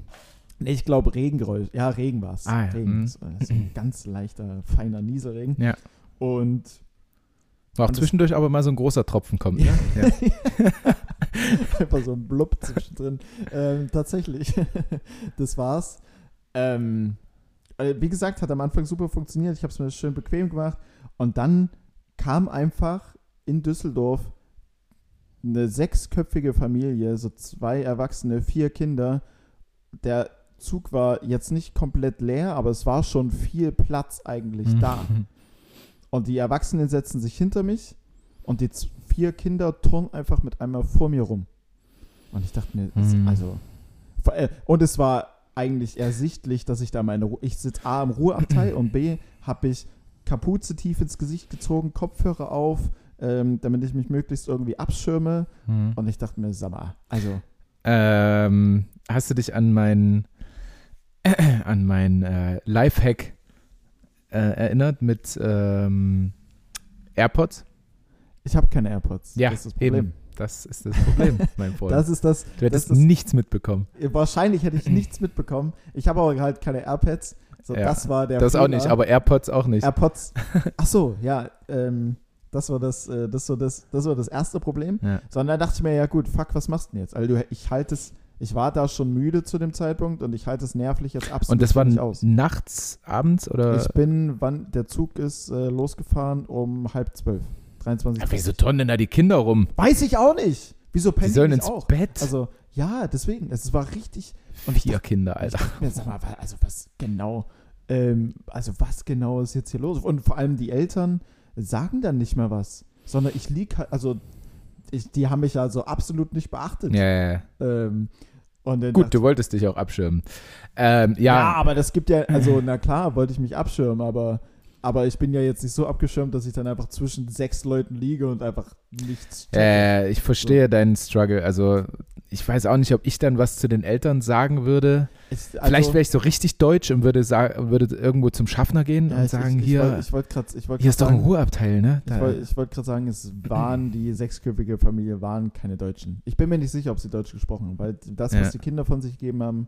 nee, ich glaube Regengeräusch. Ja, Regen war es. Ah, ja. Regen. Mhm. So ein ganz leichter, feiner Nieselregen. Ja. Und War auch zwischendurch aber mal so ein großer Tropfen kommt. Ne? Ja. Einfach so ein Blub zwischendrin. ähm, tatsächlich. das war's. Ähm, äh, wie gesagt, hat am Anfang super funktioniert. Ich habe es mir schön bequem gemacht. Und dann kam einfach in Düsseldorf eine sechsköpfige Familie, so zwei Erwachsene, vier Kinder. Der Zug war jetzt nicht komplett leer, aber es war schon viel Platz eigentlich da. Mhm. Und die Erwachsenen setzen sich hinter mich und die vier Kinder turnen einfach mit einmal vor mir rum. Und ich dachte mir, Mhm. also. äh, Und es war eigentlich ersichtlich, dass ich da meine Ruhe. Ich sitze A im Ruheabteil und B habe ich Kapuze tief ins Gesicht gezogen, Kopfhörer auf, ähm, damit ich mich möglichst irgendwie abschirme. Mhm. Und ich dachte mir, sag mal, also. Ähm, hast du dich an meinen an mein äh, Lifehack äh, erinnert mit ähm, AirPods? Ich habe keine AirPods. Ja, das ist das Problem. eben. Das ist das Problem, mein Freund. Das ist das. du hättest das nichts mitbekommen. Wahrscheinlich hätte ich nichts mitbekommen. Ich habe aber halt keine AirPads. So, Ja, das war der das auch Fehler. nicht, aber AirPods auch nicht. AirPods. Ach so, ja, ähm, das war das, äh, das, war das, das war das erste Problem. Ja. Sondern da dachte ich mir, ja gut, fuck, was machst du denn jetzt? Also ich halte es, ich war da schon müde zu dem Zeitpunkt und ich halte es nervlich jetzt absolut Und das war nicht aus. nachts, abends oder? Ich bin, wann der Zug ist äh, losgefahren um halb zwölf. 23. Ja, wieso turnen denn da die Kinder rum? Weiß ich auch nicht. Wieso Die pennen sollen die ins nicht auch? Bett. Also, ja, deswegen. Es war richtig. und ich Vier Kinder, Ich Alter. dachte mir, sag mal, also was genau, ähm, also was genau ist jetzt hier los? Und vor allem die Eltern sagen dann nicht mehr was, sondern ich lieg halt, also ich, die haben mich also absolut nicht beachtet. Ja, ja, ja. Ähm, Gut, dachte du wolltest dich auch abschirmen. Ähm, ja, ja, aber das gibt ja, also na klar, wollte ich mich abschirmen, aber, aber ich bin ja jetzt nicht so abgeschirmt, dass ich dann einfach zwischen sechs Leuten liege und einfach nichts äh, ich verstehe deinen Struggle. Also, ich weiß auch nicht, ob ich dann was zu den Eltern sagen würde. Ich, also, Vielleicht wäre ich so richtig deutsch und würde, würde irgendwo zum Schaffner gehen ja, und ich, sagen, ich, hier, wollte wollt wollt hier ist grad doch ein Ruheabteil, ne? Ich Da- wollte ich wollt gerade sagen, es waren die sechsköpfige Familie, waren keine Deutschen. Ich bin mir nicht sicher, ob sie Deutsch gesprochen haben, weil das, was Ja. die Kinder von sich gegeben haben,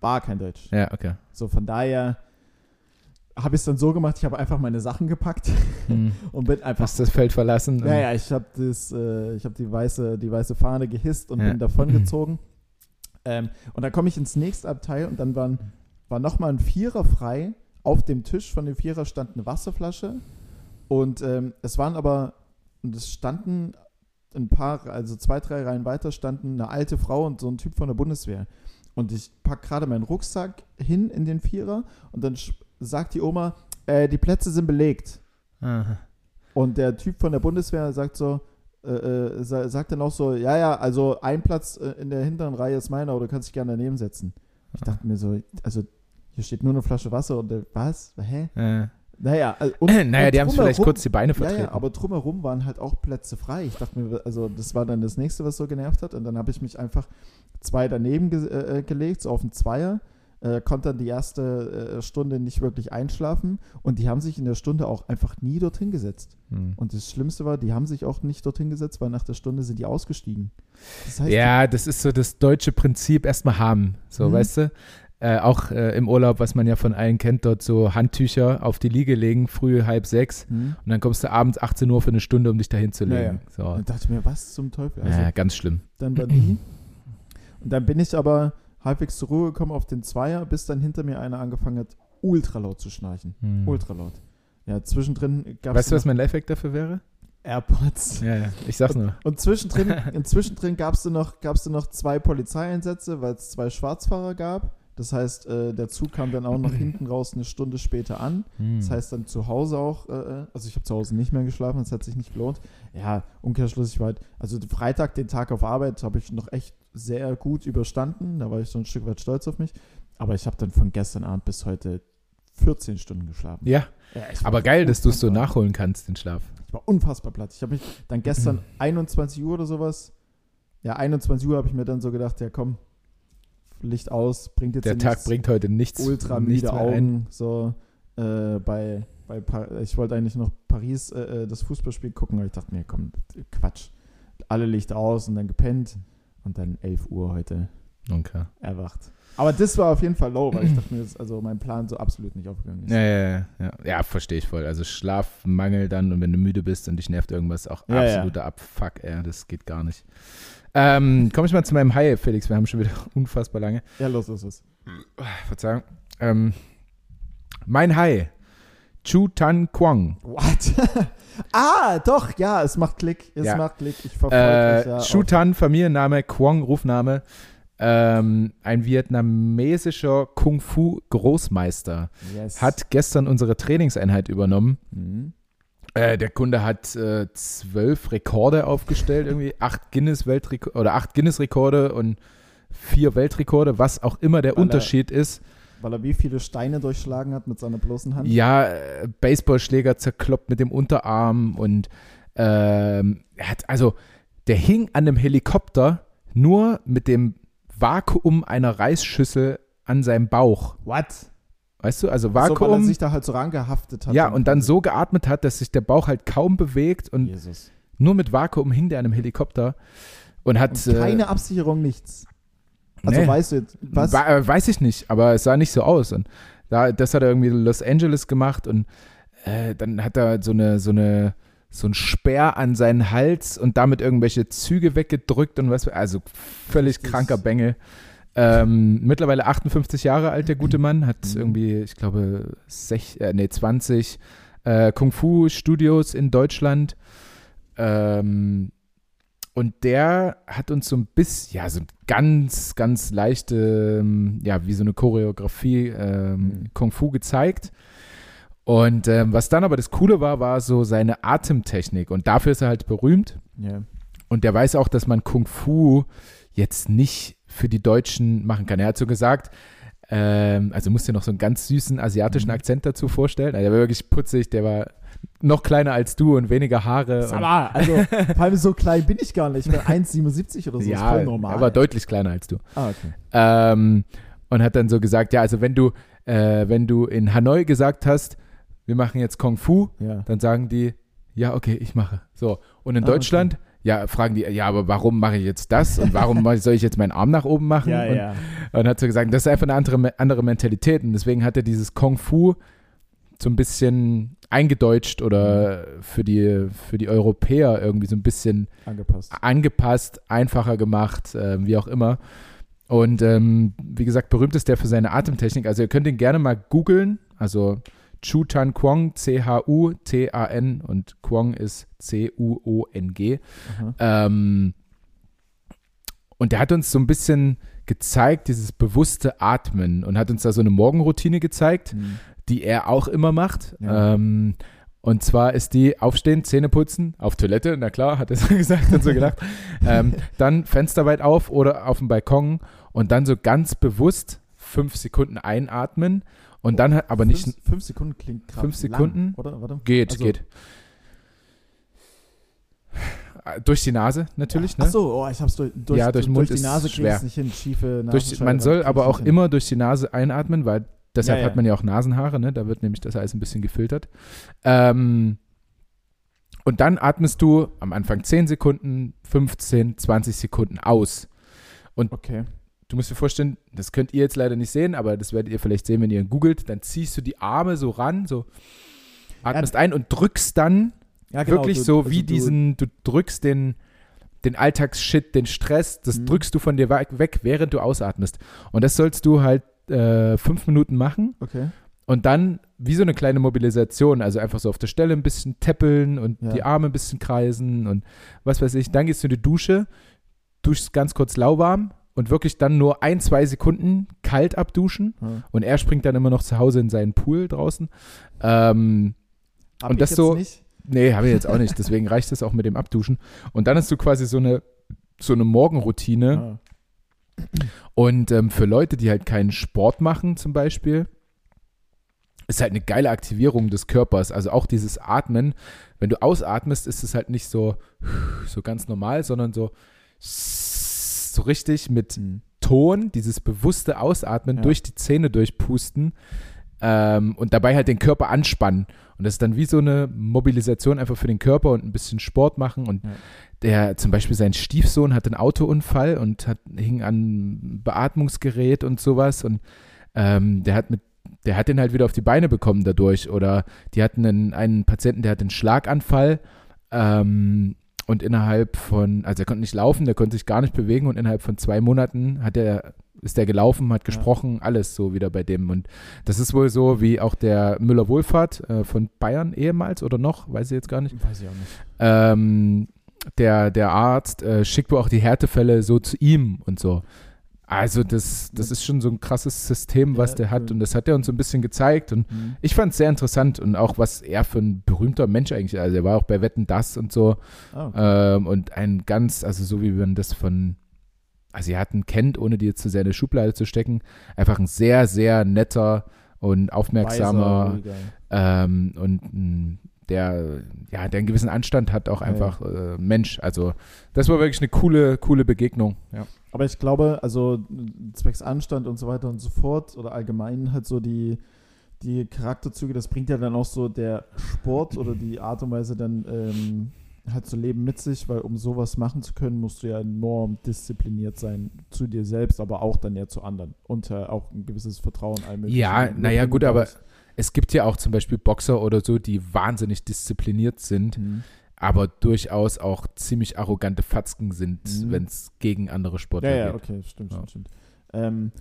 war kein Deutsch. ja, okay. So, von daher habe ich es dann so gemacht, ich habe einfach meine Sachen gepackt Hm. und bin einfach. Hast das Feld verlassen? Ja, ja, ich habe äh, ich habe die weiße, die weiße Fahne gehisst und Ja. bin davongezogen. Ähm, und dann komme ich ins nächste Abteil und dann waren, war nochmal ein Vierer frei. Auf dem Tisch von dem Vierer stand eine Wasserflasche. Und ähm, es waren aber, und es standen ein paar, also zwei, drei Reihen weiter standen eine alte Frau und so ein Typ von der Bundeswehr. Und ich packe gerade meinen Rucksack hin in den Vierer und dann sagt die Oma, äh, die Plätze sind belegt. Aha. Und der Typ von der Bundeswehr sagt so, äh, äh, sa- sagt dann auch so, ja, ja, also ein Platz äh, in der hinteren Reihe ist meiner, aber du kannst dich gerne daneben setzen. Ich dachte mir so, also hier steht nur eine Flasche Wasser und was? Hä? Äh. Naja, also, und, naja, die haben vielleicht kurz die Beine ja, vertreten. ja, aber drumherum waren halt auch Plätze frei. Ich dachte mir, also das war dann das nächste, was so genervt hat. Und dann habe ich mich einfach zwei daneben ge äh, gelegt, so auf den Zweier. Äh, konnte dann die erste äh, Stunde nicht wirklich einschlafen. Und die haben sich in der Stunde auch einfach nie dorthin gesetzt. Hm. Und das Schlimmste war, die haben sich auch nicht dorthin gesetzt, weil nach der Stunde sind die ausgestiegen. Das heißt, Ja, das ist so das deutsche Prinzip, erstmal haben. So, Mhm. weißt du? Äh, auch äh, im Urlaub, was man ja von allen kennt, dort so Handtücher auf die Liege legen, früh halb sechs. hm? Und dann kommst du abends 18 Uhr für eine Stunde, um dich dahin zu legen. dann dachte ich mir, was zum Teufel? So. Also, ja, ganz schlimm. dann war die. Und dann bin ich aber halbwegs zur Ruhe gekommen auf den Zweier, bis dann hinter mir einer angefangen hat, ultra laut zu schnarchen. Hm. Ultra laut. Ja, zwischendrin gab es Weißt du, was mein Lifehack dafür wäre? AirPods. Ja, ja. Ich sag's nur. Und zwischendrin, und zwischendrin gab es noch, gab's noch zwei Polizeieinsätze, weil es zwei Schwarzfahrer gab. Das heißt, äh, der Zug kam dann auch noch hinten raus eine Stunde später an. Hm. Das heißt dann zu Hause auch, äh, also ich habe zu Hause nicht mehr geschlafen, das hat sich nicht gelohnt. Ja, Umkehrschluss, ich war halt, also Freitag, den Tag auf Arbeit, habe ich noch echt sehr gut überstanden. Da war ich so ein Stück weit stolz auf mich. Aber ich habe dann von gestern Abend bis heute 14 Stunden geschlafen. ja, Ja, aber geil, dass du es so nachholen kannst, den Schlaf. Ich war unfassbar platt. Ich habe mich dann gestern 21 Uhr oder sowas, ja, 21 Uhr habe ich mir dann so gedacht, ja komm, Licht aus, bringt jetzt Der Tag nichts. bringt heute nichts. ultra nichts müde mehr ein. Augen, so äh, bei, bei ich wollte eigentlich noch Paris äh, äh, das Fußballspiel gucken, aber ich dachte mir, komm, Quatsch. Alle Licht aus und dann gepennt und dann 11 Uhr heute Okay. erwacht. Aber das war auf jeden Fall low, weil ich dachte mir, dass also mein Plan so absolut nicht aufgegangen ist. Ja, ja, ja, ja. ja verstehe ich voll. Also Schlafmangel dann und wenn du müde bist und dich nervt irgendwas, auch Ja, ja. absoluter Abfuck, ja, das geht gar nicht. Ähm, Komme ich mal zu meinem High, Felix. Wir haben schon wieder unfassbar lange. Ja, los, los, los. Verzeihung. Ähm, mein High. Chu Tan Kwang. What? ah, doch, ja, es macht Klick. Es Ja. macht Klick. Ich verfolge dich Äh, ja. Chu auf- Tan, Familienname, Kwang, Rufname. Ähm, ein vietnamesischer Kung-Fu-Großmeister. yes. Hat gestern unsere Trainingseinheit übernommen. Mhm. Äh, der Kunde hat äh, zwölf Rekorde aufgestellt, irgendwie acht Guinness Weltrekorde oder acht Guinness Rekorde und vier Weltrekorde, was auch immer der er- Unterschied ist. Weil er wie viele Steine durchschlagen hat mit seiner bloßen Hand. Ja, äh, Baseballschläger zerkloppt mit dem Unterarm und ähm, er hat also der hing an einem Helikopter nur mit dem Vakuum einer Reisschüssel an seinem Bauch. What? Weißt du, also So, weil er Vakuum. sich da halt so rangehaftet hat. ja, und dann so geatmet hat, dass sich der Bauch halt kaum bewegt und Jesus. Nur mit Vakuum hing der an einem Helikopter und hat. Und keine Absicherung, nichts. Also nee. weißt du jetzt, was? Wa- äh, weiß ich nicht, aber es sah nicht so aus. Und da, das hat er irgendwie in Los Angeles gemacht und äh, dann hat er so eine, so eine, so ein Speer an seinen Hals und damit irgendwelche Züge weggedrückt und was. Also völlig kranker Bengel. Ähm, mittlerweile 58 Jahre alt, der gute Mann, hat Mhm. irgendwie, ich glaube, sech, äh, nee, 20 äh, Kung-Fu-Studios in Deutschland. Ähm, und der hat uns so ein bisschen, ja, so ein ganz, ganz leichte, ähm, ja, wie so eine Choreografie ähm, Mhm. Kung Fu gezeigt. Und ähm, was dann aber das Coole war, war so seine Atemtechnik. Und dafür ist er halt berühmt. Ja. Und der weiß auch, dass man Kung Fu jetzt nicht für die Deutschen machen kann. Er hat so gesagt, ähm, also musst dir noch so einen ganz süßen asiatischen Mhm. Akzent dazu vorstellen. Also der war wirklich putzig, der war noch kleiner als du und weniger Haare. Sag also vor allem so klein bin ich gar nicht. Ich bin 1,77 oder so. ist ja, voll normal. er war deutlich kleiner als du. Ah, okay. Ähm, und hat dann so gesagt, ja, also wenn du, äh, wenn du in Hanoi gesagt hast, wir machen jetzt Kung Fu, Ja. dann sagen die, ja, okay, ich mache. So. Und in Ah, okay. Ja, fragen die, ja, aber warum mache ich jetzt das? Und warum soll ich jetzt meinen Arm nach oben machen? Ja, und, ja. und hat so gesagt, das ist einfach eine andere, andere Mentalität. Und deswegen hat er dieses Kung Fu so ein bisschen eingedeutscht oder für die, für die Europäer irgendwie so ein bisschen Angepasst. angepasst, einfacher gemacht, äh, wie auch immer. Und ähm, wie gesagt, berühmt ist der für seine Atemtechnik. Also ihr könnt ihn gerne mal googeln. Also Chu Tan Kwong, C-H-U-T-A-N und Kwong ist C-U-O-N-G. Aha. Ähm, und der hat uns so ein bisschen gezeigt, dieses bewusste Atmen und hat uns da so eine Morgenroutine gezeigt, Hm. die er auch immer macht. Ja. Ähm, und zwar ist die aufstehen, Zähne putzen, auf Toilette, na klar, hat er so gesagt und so gedacht. ähm, dann Fenster weit auf oder auf dem Balkon und dann so ganz bewusst fünf Sekunden einatmen und dann hat aber nicht Fünf, fünf Sekunden klingt gerade Fünf Sekunden? Lang, oder? Warte. geht, Also- geht. Durch die Nase natürlich, ne? Ach so, oh, ich hab's durch, durch, Ja, durch den Mund die ist Nase schwer. nicht hin. Schiefe durch, man soll aber auch hin. immer durch die Nase einatmen, weil deshalb Ja, ja. hat man ja auch Nasenhaare, ne? Da wird nämlich das alles ein bisschen gefiltert. Ähm, und dann atmest du am Anfang 10 Sekunden, 15, 20 Sekunden aus. Okay. Du musst dir vorstellen, das könnt ihr jetzt leider nicht sehen, aber das werdet ihr vielleicht sehen, wenn ihr googelt. Dann ziehst du die Arme so ran, so atmest ein und drückst dann Ja, genau, wirklich du- so also wie du- diesen, du drückst den, den Alltagsshit, den Stress, das Mhm. drückst du von dir we- weg, während du ausatmest. Und das sollst du halt äh, fünf Minuten machen Okay. und dann wie so eine kleine Mobilisation, also einfach so auf der Stelle ein bisschen teppeln und Ja. die Arme ein bisschen kreisen und was weiß ich. Dann gehst du in die Dusche, duschst ganz kurz lauwarm und wirklich dann nur ein, zwei Sekunden kalt abduschen. Ja. Und er springt dann immer noch zu Hause in seinen Pool draußen. Ähm, Hab Und das jetzt so- Nicht? Nee, habe ich jetzt auch nicht. Deswegen reicht es auch mit dem Abduschen. Und dann hast du quasi so eine, so eine Morgenroutine. Ah. Und ähm, für Leute, die halt keinen Sport machen zum Beispiel, ist halt eine geile Aktivierung des Körpers. Also auch dieses Atmen. Wenn du ausatmest, ist es halt nicht so, so ganz normal, sondern so, so richtig mit Hm. Ton, dieses bewusste Ausatmen Ja. durch die Zähne durchpusten, ähm, und dabei halt den Körper anspannen. Und das ist dann wie so eine Mobilisation einfach für den Körper und ein bisschen Sport machen. Und Ja. der, zum Beispiel sein Stiefsohn hat einen Autounfall und hat, hing an Beatmungsgerät und sowas. Und ähm, der hat mit der hat den halt wieder auf die Beine bekommen dadurch. Oder die hatten einen, einen Patienten, der hat einen Schlaganfall ähm, und innerhalb von, also er konnte nicht laufen, der konnte sich gar nicht bewegen und innerhalb von zwei Monaten hat er, ist der gelaufen, hat gesprochen, alles so wieder bei dem. Und das ist wohl so wie auch der Müller-Wohlfahrt äh, von Bayern ehemals oder noch, weiß ich jetzt gar nicht. Weiß ich auch nicht. Ähm, der, der Arzt äh, schickt wohl auch die Härtefälle so zu ihm und so. Also das, das ist schon so ein krasses System, was Ja, der hat und das hat er uns so ein bisschen gezeigt und Mhm. ich fand es sehr interessant und auch was er für ein berühmter Mensch eigentlich ist. Also er war auch bei Wetten Das und so okay. ähm, und ein ganz, also so wie man das von Asiaten kennt, ohne die jetzt zu sehr in eine Schublade zu stecken, einfach ein sehr, sehr netter und aufmerksamer Weiser, ähm, und der, ja, der einen gewissen Anstand hat, auch Ja, einfach äh, Mensch. Also das war wirklich eine coole, coole Begegnung. Ja. Aber ich glaube, also zwecks Anstand und so weiter und so fort oder allgemein halt so die, die Charakterzüge, das bringt ja dann auch so der Sport oder die Art und Weise dann ähm, halt zu leben mit sich, weil um sowas machen zu können, musst du ja enorm diszipliniert sein zu dir selbst, aber auch dann ja zu anderen und äh, auch ein gewisses Vertrauen allem möglichen Ja, naja, gut, aber es gibt ja auch zum Beispiel Boxer oder so, die wahnsinnig diszipliniert sind, Mhm. Aber durchaus auch ziemlich arrogante Fatzken sind, Mhm. wenn es gegen andere Sportler Ja, ja, geht. okay, stimmt, Ja. stimmt, stimmt. Ähm,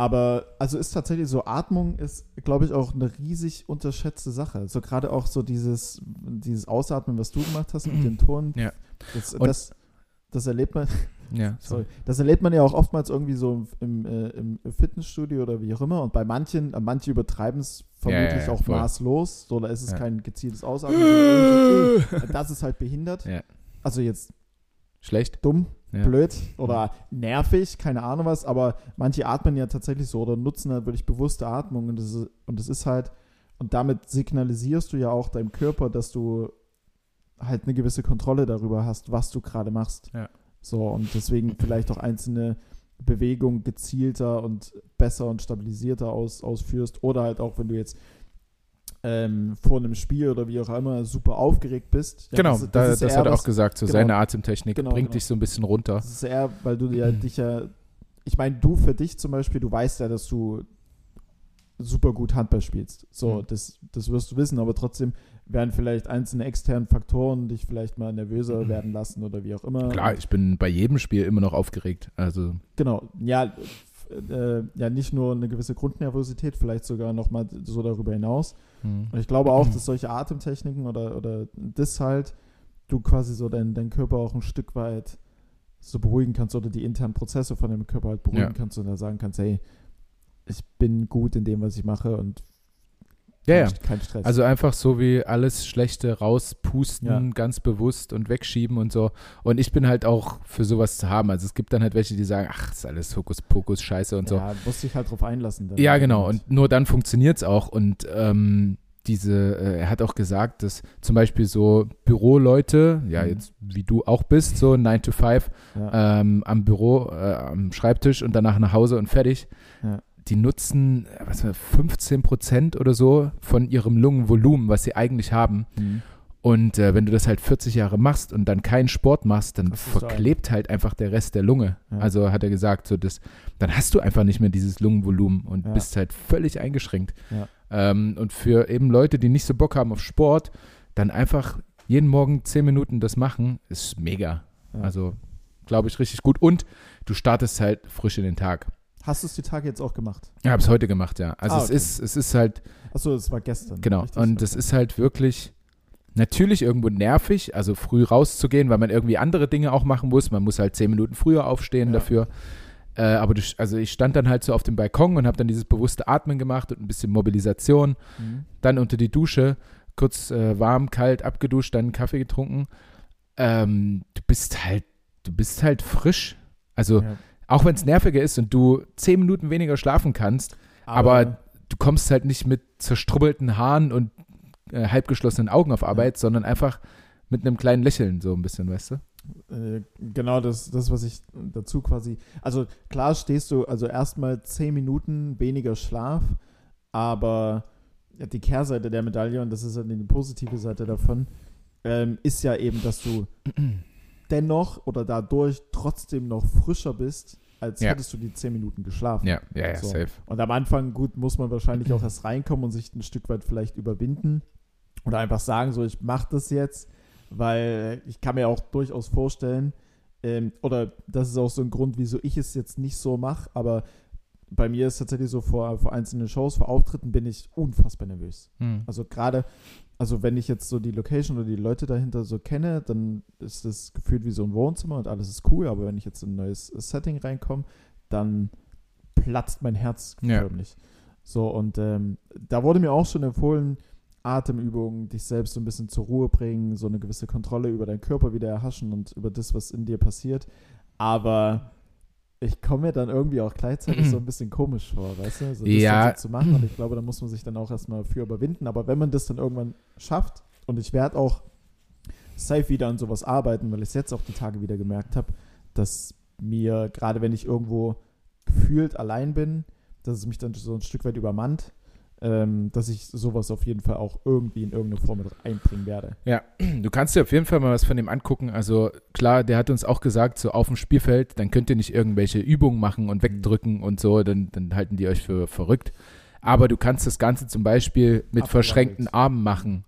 aber also ist tatsächlich so, Atmung ist, glaube ich, auch eine riesig unterschätzte Sache. So gerade auch so dieses, dieses Ausatmen, was du gemacht hast mit den Toren. Ja. Das, das, das erlebt man, Ja, sorry, das erlebt man ja auch oftmals irgendwie so im, äh, im Fitnessstudio oder wie auch immer. Und bei manchen, äh, manche übertreiben es vermutlich Ja, ja, auch voll. maßlos. So, da ist es kein gezieltes Ausatmen. okay, das ist halt behindert. Also jetzt Schlecht? dumm, blöd oder nervig, keine Ahnung was, aber manche atmen ja tatsächlich so oder nutzen halt wirklich bewusste Atmung und das ist, und das ist halt, und damit signalisierst du ja auch deinem Körper, dass du halt eine gewisse Kontrolle darüber hast, was du gerade machst. Ja. So, und deswegen vielleicht auch einzelne Bewegungen gezielter und besser und stabilisierter aus, ausführst oder halt auch, wenn du jetzt ähm, vor einem Spiel oder wie auch immer super aufgeregt bist. Ja, genau, das- das da, ist das eher hat er auch gesagt, so genau. seine Atemtechnik Genau, bringt genau. dich so ein bisschen runter. Das ist eher, weil du ja dich ja, ich meine, du für dich zum Beispiel, du weißt ja, dass du super gut Handball spielst. So, Mhm. das, das wirst du wissen, aber trotzdem werden vielleicht einzelne externe Faktoren dich vielleicht mal nervöser Mhm. werden lassen oder wie auch immer. Klar, ich bin bei jedem Spiel immer noch aufgeregt. Also, Genau, ja, äh, ja, nicht nur eine gewisse Grundnervosität, vielleicht sogar nochmal so darüber hinaus. hm. Und ich glaube auch, dass solche Atemtechniken oder, oder das halt, du quasi so deinen dein Körper auch ein Stück weit so beruhigen kannst oder die internen Prozesse von dem Körper halt beruhigen Ja. kannst und da sagen kannst, hey, ich bin gut in dem, was ich mache und ja, ja. kein, Stress. Also einfach so wie alles Schlechte rauspusten, Ja. ganz bewusst und wegschieben und so. Und ich bin halt auch für sowas zu haben. Also es gibt dann halt welche, die sagen, ach, ist alles Hokuspokus, Scheiße und so. ja, musst dich halt drauf einlassen. Ja, genau. Und nur dann funktioniert es auch. Und ähm, diese, äh, er hat auch gesagt, dass zum Beispiel so Büroleute, ja, Mhm. jetzt wie du auch bist, so 9 to 5, ja, ähm, am Büro, äh, am Schreibtisch und danach nach Hause und fertig. Ja. Die nutzen, äh, was war, 15 Prozent oder so von ihrem Lungenvolumen, was sie eigentlich haben. Mhm. Und äh, wenn du das halt 40 Jahre machst und dann keinen Sport machst, dann so verklebt halt einfach der Rest der Lunge. Ja. Also hat er gesagt, so das, dann hast du einfach nicht mehr dieses Lungenvolumen und Ja. bist halt völlig eingeschränkt. Ja. Ähm, und für eben Leute, die nicht so Bock haben auf Sport, dann einfach jeden Morgen 10 Minuten das machen, ist mega. Also glaube ich richtig gut. Und du startest halt frisch in den Tag. Hast du es die Tage jetzt auch gemacht? Ich habe es heute gemacht, ja. Also Ah, es okay. ist, es ist halt, Achso, es war gestern. Genau. richtig? Und das Okay. ist halt wirklich natürlich irgendwo nervig, also früh rauszugehen, weil man irgendwie andere Dinge auch machen muss. Man muss halt zehn Minuten früher aufstehen Ja. dafür. Äh, aber du, also ich stand dann halt so auf dem Balkon und habe dann dieses bewusste Atmen gemacht und ein bisschen Mobilisation. Mhm. Dann unter die Dusche, kurz äh, warm, kalt, abgeduscht, dann einen Kaffee getrunken. Ähm, du bist halt, du bist halt frisch. Also Ja. Auch wenn es nerviger ist und du zehn Minuten weniger schlafen kannst, aber du kommst halt nicht mit zerstrubbelten Haaren und äh, halbgeschlossenen Augen auf Arbeit, sondern einfach mit einem kleinen Lächeln so ein bisschen, weißt du? Äh, genau, das, das, was ich dazu quasi. Also klar stehst du, also erstmal 10 Minuten weniger Schlaf, Aber ja, die Kehrseite der Medaille, und das ist dann die positive Seite davon, ähm, ist ja eben, dass du dennoch oder dadurch trotzdem noch frischer bist, als Ja. hättest du die 10 Minuten geschlafen. Ja, ja, ja, So. safe. Und am Anfang, gut, muss man wahrscheinlich auch erst reinkommen und sich ein Stück weit vielleicht überwinden. Oder einfach sagen, so, ich mache das jetzt, weil ich kann mir auch durchaus vorstellen, ähm, oder das ist auch so ein Grund, wieso ich es jetzt nicht so mache, aber bei mir ist tatsächlich so, vor, vor einzelnen Shows, vor Auftritten bin ich unfassbar nervös. Hm. Also gerade, also wenn ich jetzt so die Location oder die Leute dahinter so kenne, dann ist das gefühlt wie so ein Wohnzimmer und alles ist cool, aber wenn ich jetzt in ein neues Setting reinkomme, dann platzt mein Herz Ja. förmlich. So, und ähm, da wurde mir auch schon empfohlen, Atemübungen, dich selbst so ein bisschen zur Ruhe bringen, so eine gewisse Kontrolle über deinen Körper wieder erhaschen und über das, was in dir passiert. Aber ich komme mir dann irgendwie auch gleichzeitig so ein bisschen komisch vor, weißt du? So das Ja. so zu machen. Und ich glaube, da muss man sich dann auch erstmal für überwinden. Aber wenn man das dann irgendwann schafft, und ich werde auch safe wieder an sowas arbeiten, weil ich es jetzt auch die Tage wieder gemerkt habe, dass mir, gerade wenn ich irgendwo gefühlt allein bin, dass es mich dann so ein Stück weit übermannt, ähm, dass ich sowas auf jeden Fall auch irgendwie in irgendeine Form mit einbringen werde. Ja, du kannst dir auf jeden Fall mal was von dem angucken. Also klar, der hat uns auch gesagt, so auf dem Spielfeld, dann könnt ihr nicht irgendwelche Übungen machen und wegdrücken und so, dann, dann halten die euch für verrückt. Aber du kannst das Ganze zum Beispiel mit Abgewandelt. verschränkten Armen machen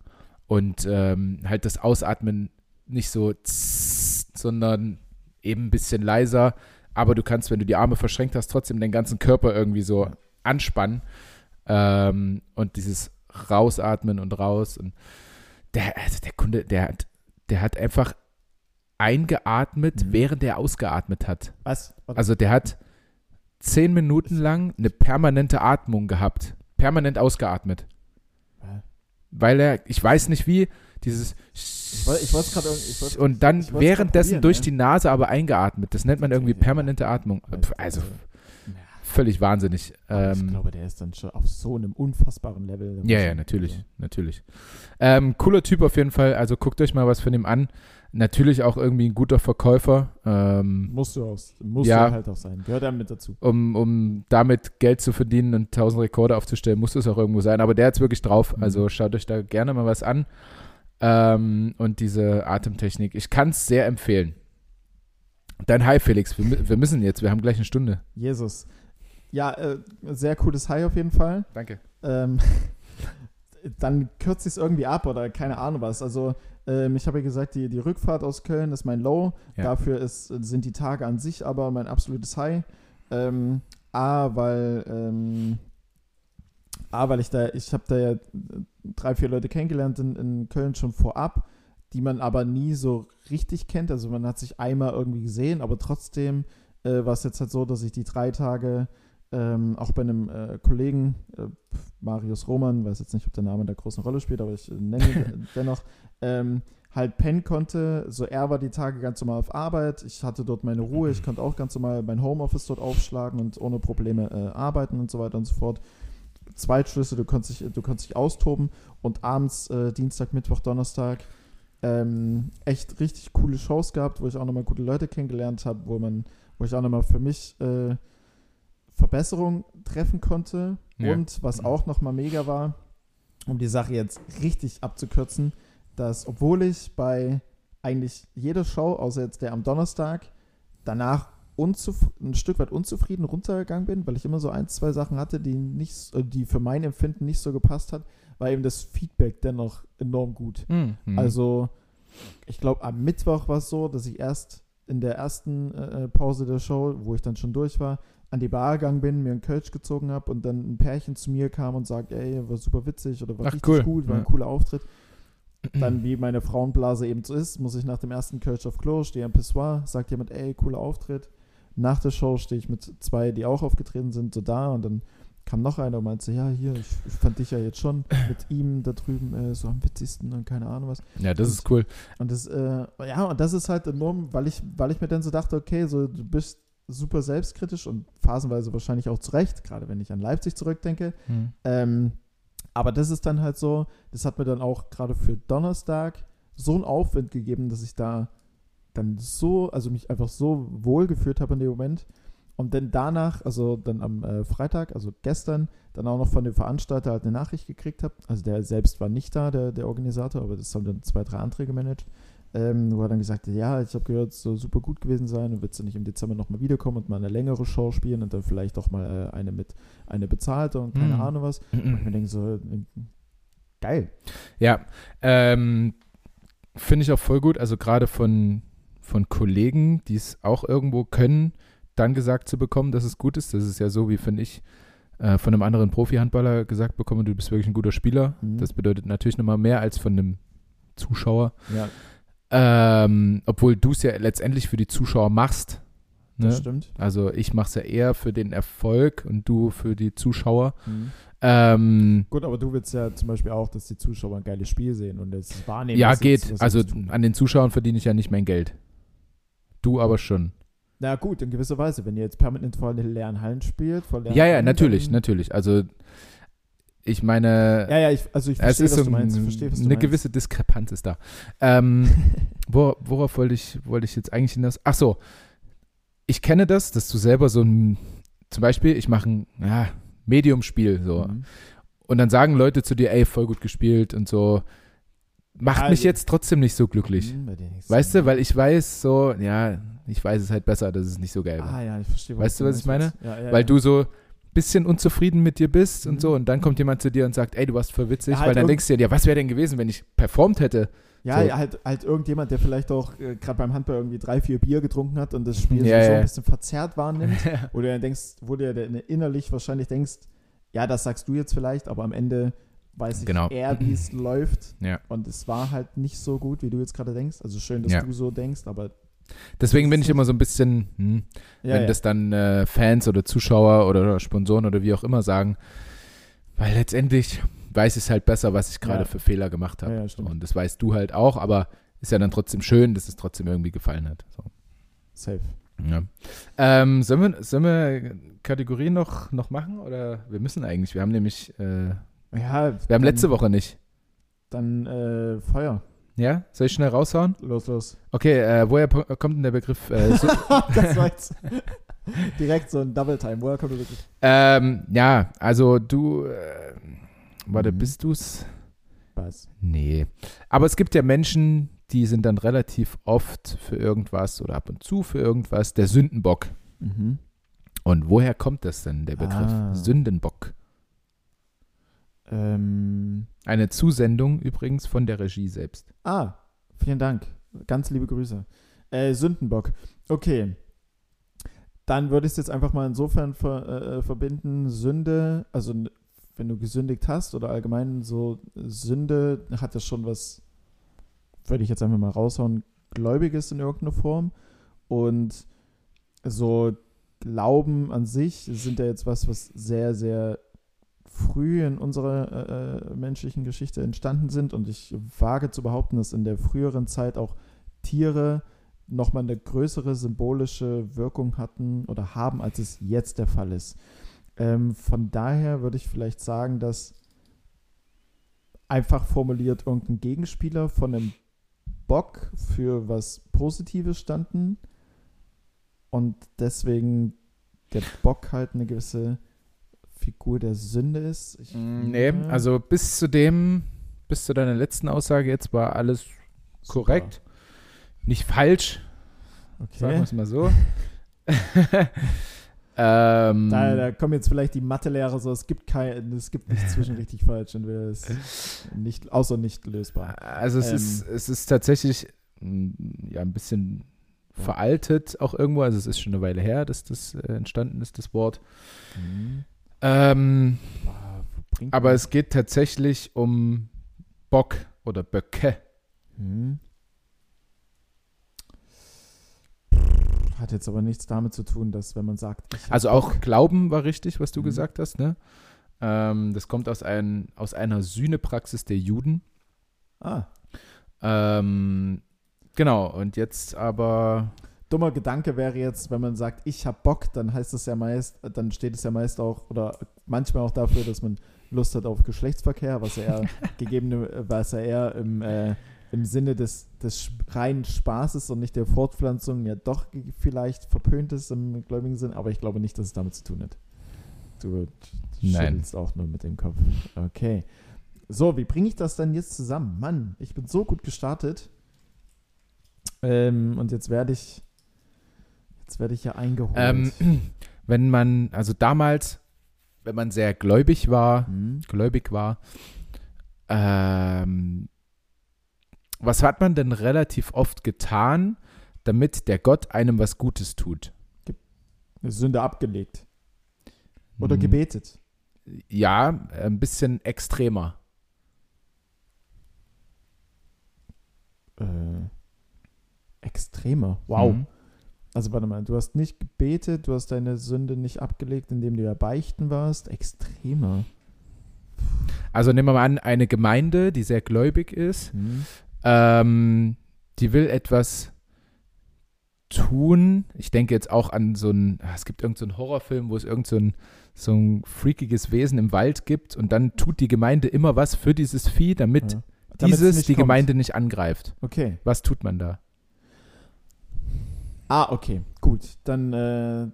und ähm, halt das Ausatmen nicht so sondern eben ein bisschen leiser. Aber du kannst, wenn du die Arme verschränkt hast, trotzdem den ganzen Körper irgendwie so Ja. anspannen ähm, und dieses Rausatmen und raus. Und der, also der Kunde, der hat, der hat einfach eingeatmet, Mhm. während er ausgeatmet hat. Was? Also der hat zehn Minuten lang eine permanente Atmung gehabt. Permanent ausgeatmet. Hä? Weil er, ich weiß nicht wie, dieses Ich woll- ich wollt's grad irgend- ich wollt- und dann währenddessen durch ja. die Nase aber eingeatmet. Das nennt man irgendwie Ja. permanente Atmung. Also völlig wahnsinnig. ich Ähm, glaube, der ist dann schon auf so einem unfassbaren Level. Ja, ja, natürlich, also- natürlich. Ähm, cooler Typ auf jeden Fall. Also guckt euch mal was von ihm an. Natürlich auch irgendwie ein guter Verkäufer, ähm, Musst du auch, musst Ja. du halt auch sein. Gehört ja mit dazu. um, um damit Geld zu verdienen und tausend Rekorde aufzustellen, muss es auch irgendwo sein. Aber der hat's wirklich drauf. Mhm. Also schaut euch da gerne mal was an. Ähm, und diese Atemtechnik, ich kann es sehr empfehlen. Dein Hi, Felix. Wir, wir müssen jetzt, wir haben gleich eine Stunde. Jesus. Ja, äh, sehr cooles High auf jeden Fall. Danke. Ähm, dann kürzt es irgendwie ab oder keine Ahnung was. Also ähm, ich habe ja gesagt, die, die Rückfahrt aus Köln ist mein Low. Ja. Dafür ist, sind die Tage an sich aber mein absolutes High. Ähm, A, weil ähm, A, weil ich da, ich habe da ja drei, vier Leute kennengelernt in, in Köln schon vorab, die man aber nie so richtig kennt. Also man hat sich einmal irgendwie gesehen, aber trotzdem äh, war es jetzt halt so, dass ich die drei Tage ähm, auch bei einem äh, Kollegen, äh, Marius Roman, weiß jetzt nicht, ob der Name da großen Rolle spielt, aber ich äh, nenne ihn dennoch, ähm, halt pennen konnte. So, er war die Tage ganz normal auf Arbeit. Ich hatte dort meine Ruhe. Ich konnte auch ganz normal mein Homeoffice dort aufschlagen und ohne Probleme äh, arbeiten und so weiter und so fort. Zweitschlüsse, du konntest dich, du konntest dich austoben und abends, äh, Dienstag, Mittwoch, Donnerstag, ähm, echt richtig coole Shows gehabt, wo ich auch nochmal gute Leute kennengelernt habe, wo man, wo ich auch nochmal für mich äh, Verbesserungen treffen konnte. Ja. Und was auch nochmal mega war, um die Sache jetzt richtig abzukürzen, dass obwohl ich bei eigentlich jeder Show, außer jetzt der am Donnerstag, danach ein Stück weit unzufrieden runtergegangen bin, weil ich immer so ein, zwei Sachen hatte, die nicht, äh, die für mein Empfinden nicht so gepasst hat, war eben das Feedback dennoch enorm gut. Mhm. Also, ich glaube, am Mittwoch war es so, dass ich erst in der ersten äh, Pause der Show, wo ich dann schon durch war, an die Bar gegangen bin, mir einen Kölsch gezogen habe und dann ein Pärchen zu mir kam und sagt, ey, war super witzig oder war Ach, richtig cool. gut, war Ja. ein cooler Auftritt. Dann, wie meine Frauenblase eben so ist, muss ich nach dem ersten Kölsch auf Klo, stehe am Pissoir, sagt jemand, ey, cooler Auftritt. Nach der Show stehe ich mit zwei, die auch aufgetreten sind, so da und dann kam noch einer und meinte, ja, hier, ich, ich fand dich ja jetzt schon mit ihm da drüben äh, so am witzigsten und keine Ahnung was. ja, das ist cool. Und das, äh, ja, und das ist halt enorm, weil ich, weil ich mir dann so dachte, okay, so du bist super selbstkritisch und phasenweise wahrscheinlich auch zu Recht, gerade wenn ich an Leipzig zurückdenke. Mhm. Ähm, aber das ist dann halt so, das hat mir dann auch gerade für Donnerstag so einen Aufwind gegeben, dass ich da dann so, also mich einfach so wohl gefühlt habe in dem Moment. und dann danach, also dann am äh, Freitag, also gestern, dann auch noch von dem Veranstalter halt eine Nachricht gekriegt habe. Also der selbst war nicht da, der, der Organisator, aber das haben dann zwei, drei andere gemanagt. Ähm, wo er dann gesagt hat, ja, ich habe gehört, es soll super gut gewesen sein und willst du nicht im Dezember nochmal wiederkommen und mal eine längere Show spielen und dann vielleicht auch mal äh, eine mit eine bezahlte und keine Mhm. Ahnung was. Und ich mir denke so, geil. Ja, ähm, finde ich auch voll gut. Also gerade von, von Kollegen, die es auch irgendwo können, dann gesagt zu bekommen, dass es gut ist. Das ist ja so, wie finde ich, äh, von einem anderen Profi-Handballer gesagt bekommen, du bist wirklich ein guter Spieler. Mhm. Das bedeutet natürlich nochmal mehr als von einem Zuschauer. Ja, Ähm, obwohl du es ja letztendlich für die Zuschauer machst. das Ne? stimmt. Also ich mache es ja eher für den Erfolg und du für die Zuschauer. Mhm. Ähm, Gut, aber du willst ja zum Beispiel auch, dass die Zuschauer ein geiles Spiel sehen und das wahrnehmen. ja, geht. sie Also an den Zuschauern verdiene ich ja nicht mein Geld. Du aber schon. Na gut, in gewisser Weise. Wenn ihr jetzt permanent vor den leeren Hallen spielt, vor leeren Ja, ja, Hallen, natürlich, natürlich. Also ich meine, Ja, ja, ich, also ich es verstehe, ist was so du meinst. Ich ein- verstehe, was du eine meinst. gewisse Diskrepanz ist da. Ähm, wo, worauf wollte ich, wollte ich jetzt eigentlich hinaus? Ach so, ich kenne das, dass du selber so ein, zum Beispiel, ich mache ein ja, Medium-Spiel so Mhm. und dann sagen Leute zu dir, ey, voll gut gespielt und so. Macht mich Also- jetzt trotzdem nicht so glücklich. Mhm. Weißt du, weil ich weiß so, ja, ich weiß es halt besser, dass es nicht so geil war. Ah ja, ich verstehe. Weißt du, was ich meine? Ja, ja, weil ja. du so bisschen unzufrieden mit dir bist Mhm. und so und dann kommt jemand zu dir und sagt, ey, du warst voll witzig, Ja, halt weil dann denkst du dir, ja, was wäre denn gewesen, wenn ich performt hätte? Ja, so. ja, halt, halt irgendjemand, der vielleicht auch äh, gerade beim Handball irgendwie drei, vier Bier getrunken hat und das Spiel Ja, so ja. ein bisschen verzerrt wahrnimmt. Wo du dann denkst, wo du ja innerlich wahrscheinlich denkst, ja, das sagst du jetzt vielleicht, aber am Ende weiß ich Genau. eher, wie es läuft. Und es war halt nicht so gut, wie du jetzt gerade denkst. Also schön, dass du so denkst, aber Deswegen bin ich immer so ein bisschen, hm, ja, wenn ja. das dann äh, Fans oder Zuschauer oder Sponsoren oder wie auch immer sagen, weil letztendlich weiß ich es halt besser, was ich gerade Ja. für Fehler gemacht habe. Und das weißt du halt auch, aber ist ja dann trotzdem schön, dass es trotzdem irgendwie gefallen hat. So. safe. Ja. Ähm, sollen, wir, sollen wir Kategorien noch, noch machen? Oder wir müssen eigentlich, wir haben nämlich, äh, Ja, wir haben letzte Woche nicht. Dann äh, Feuer. Ja? Soll ich schnell raushauen? Los, los. Okay, äh, woher kommt denn der Begriff? Äh, so, das war jetzt direkt so ein Double Time. Woher kommt der wirklich? ähm, ja, also du, äh, warte, Mhm. bist du's? Was? Nee. Aber es gibt ja Menschen, die sind dann relativ oft für irgendwas oder ab und zu für irgendwas der Sündenbock. Mhm. Und woher kommt das denn, der Begriff Ah. Sündenbock? Ähm, Eine Zusendung übrigens von der Regie selbst. ah, vielen Dank. Ganz liebe Grüße. Äh, Sündenbock. Okay. Dann würde ich es jetzt einfach mal insofern ver, äh, verbinden. Sünde, also wenn du gesündigt hast oder allgemein so Sünde hat ja schon was, würde ich jetzt einfach mal raushauen, Gläubiges in irgendeiner Form. Und so Glauben an sich sind ja jetzt was, was sehr, sehr früh in unserer äh, äh, menschlichen Geschichte entstanden sind. Und ich wage zu behaupten, dass in der früheren Zeit auch Tiere nochmal eine größere symbolische Wirkung hatten oder haben, als es jetzt der Fall ist. Ähm, von daher würde ich vielleicht sagen, dass einfach formuliert irgendein Gegenspieler von einem Bock für was Positives standen und deswegen der Bock halt eine gewisse Figur der Sünde ist. Ich, Nee, also bis zu dem, bis zu deiner letzten Aussage jetzt war alles korrekt. Nicht falsch, sagen wir Okay. es mal so. ähm, Da, da kommen jetzt vielleicht die Mathelehrer so, es gibt kein, es gibt nicht zwischen richtig falsch, entweder ist nicht, außer nicht lösbar. Also es, Ähm. ist, es ist tatsächlich mh, ja, ein bisschen Ja. veraltet auch irgendwo. Also es ist schon eine Weile her, dass das äh, entstanden ist, das Wort. Ähm, aber es geht tatsächlich um Bock oder Böcke. Hm. Hat jetzt aber nichts damit zu tun, dass wenn man sagt, Also auch Bock- Glauben war richtig, was du Mhm. gesagt hast. Ne? Ähm, das kommt aus, ein, aus einer Sühnepraxis der Juden. Ah, Ähm, genau, und jetzt aber dummer Gedanke wäre jetzt, wenn man sagt, ich hab Bock, dann heißt es ja meist, dann steht es ja meist auch oder manchmal auch dafür, dass man Lust hat auf Geschlechtsverkehr, was ja eher gegebene, was ja eher im, äh, im Sinne des des reinen Spaßes und nicht der Fortpflanzung ja doch vielleicht verpönt ist im gläubigen Sinn, aber ich glaube nicht, dass es damit zu tun hat. Du, schüttelst auch nur mit dem Kopf. Okay. So, wie bringe ich das denn jetzt zusammen? Mann, ich bin so gut gestartet. Ähm, und jetzt werde ich, jetzt werde ich ja eingeholt. Ähm, wenn man, also damals, wenn man sehr gläubig war, Hm? gläubig war, ähm, was hat man denn relativ oft getan, damit der Gott einem was Gutes tut? Sünde abgelegt. Oder Hm, gebetet. Ja, ein bisschen extremer. Äh, extremer. Wow. Mhm. Also warte mal, du hast nicht gebetet, du hast deine Sünde nicht abgelegt, indem du ja beichten warst. Extremer. Also nehmen wir mal an, eine Gemeinde, die sehr gläubig ist, Hm? ähm, die will etwas tun. Ich denke jetzt auch an so einen, ah, es gibt irgendeinen so einen Horrorfilm, wo es irgend so ein, so ein freakiges Wesen im Wald gibt und dann tut die Gemeinde immer was für dieses Vieh, damit Ja. Damit dieses die kommt. Gemeinde nicht angreift. Okay. Was tut man da? Ah, okay. Gut. Dann, äh,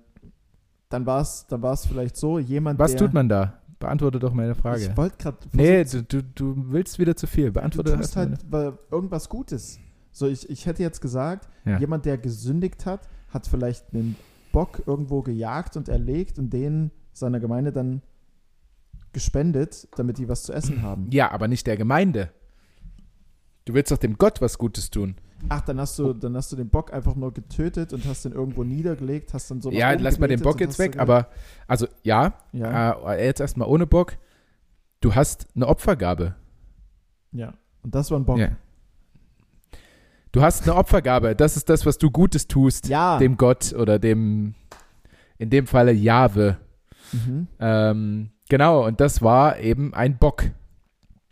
dann war es dann war's vielleicht so, jemand, Was der... tut man da? Beantworte doch meine Frage. Ich wollte gerade... Nee, du, du, du willst wieder zu viel. Beantworte du tust halt weil irgendwas Gutes. So, ich, ich hätte jetzt gesagt, Ja. jemand, der gesündigt hat, hat vielleicht einen Bock irgendwo gejagt und erlegt und den seiner Gemeinde dann gespendet, damit die was zu essen haben. Ja, aber nicht der Gemeinde. Du willst doch dem Gott was Gutes tun. Ach, dann hast du, dann hast du den Bock einfach nur getötet und hast den irgendwo niedergelegt, hast dann so ja, lass mal den Bock jetzt weg, aber also ja, Ja, äh, jetzt erstmal ohne Bock. Du hast eine Opfergabe. ja. Und das war ein Bock. Ja. Du hast eine Opfergabe. Das ist das, was du Gutes tust. Ja. Dem Gott oder dem, in dem Falle Jahwe. Mhm. Ähm, genau, und das war eben ein Bock.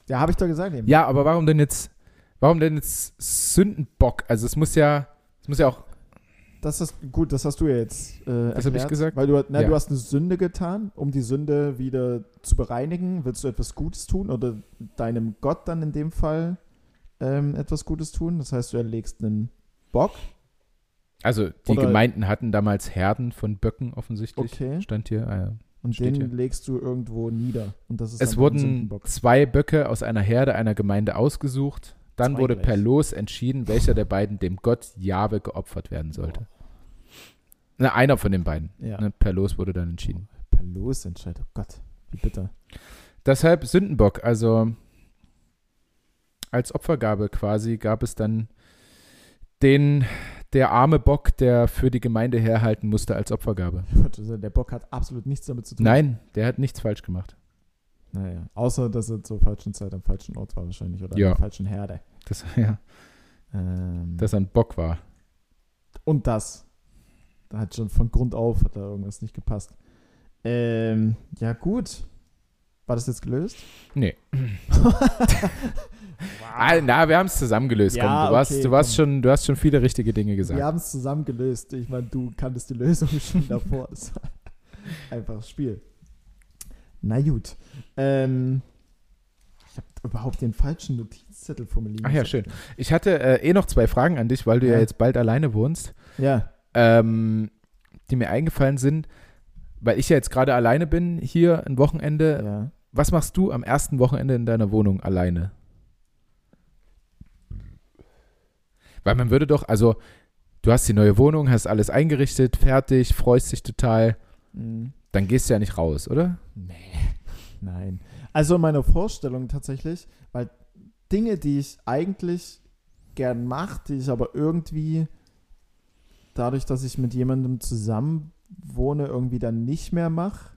Ja, habe ich doch gesagt eben. Ja, aber warum denn jetzt, warum denn jetzt Sündenbock? Also es muss ja, es muss ja auch, Das ist gut, das hast du ja jetzt äh, Was hab ich gesagt? Weil du, na, Ja. du hast eine Sünde getan, um die Sünde wieder zu bereinigen. Willst du etwas Gutes tun oder deinem Gott dann in dem Fall ähm, etwas Gutes tun? Das heißt, du erlegst einen Bock. also die Oder- Gemeinden hatten damals Herden von Böcken offensichtlich. Okay. Stand hier. Ah, ja. Und Steht den hier. legst du irgendwo nieder. Und das ist Es wurden zwei Böcke aus einer Herde einer Gemeinde ausgesucht. Dann wurde per Los entschieden, welcher der beiden dem Gott Jahwe geopfert werden sollte. Na, einer von den beiden. Ja. Ne, per Los wurde dann entschieden. Per Losentscheid. Oh Gott, wie bitter. Deshalb Sündenbock, also als Opfergabe quasi gab es dann den, der arme Bock, der für die Gemeinde herhalten musste als Opfergabe. Der Bock hat absolut nichts damit zu tun. Nein, der hat nichts falsch gemacht. Naja, außer dass er zur falschen Zeit am falschen Ort war wahrscheinlich oder Ja. an der falschen Herde. Das, ja, Ähm, dass er ein Bock war. Und das. Da hat schon von Grund auf hat da irgendwas nicht gepasst. Ähm, ja, gut. War das jetzt gelöst? Nee. Ah, na, wir haben es zusammengelöst. Ja, komm, du, warst, okay, du, warst komm. schon, du hast schon viele richtige Dinge gesagt. Wir haben es zusammen gelöst. Ich meine, du kanntest die Lösung schon davor. Das war einfach das Spiel. Na gut. Ähm, ich habe überhaupt den falschen Notizzettel vor mir liegen. Ach ja, schön. Ich hatte äh, eh noch zwei Fragen an dich, weil du ja, Ja. jetzt bald alleine wohnst, Ja, ähm, die mir eingefallen sind, weil ich ja jetzt gerade alleine bin, hier ein Wochenende. ja. Was machst du am ersten Wochenende in deiner Wohnung alleine? Weil man würde doch, also du hast die neue Wohnung, hast alles eingerichtet, fertig, freust dich total, Mhm. Dann gehst du ja nicht raus, oder? Nee, nein. Also meine Vorstellung tatsächlich, weil Dinge, die ich eigentlich gern mache, die ich aber irgendwie dadurch, dass ich mit jemandem zusammen wohne, irgendwie dann nicht mehr mache.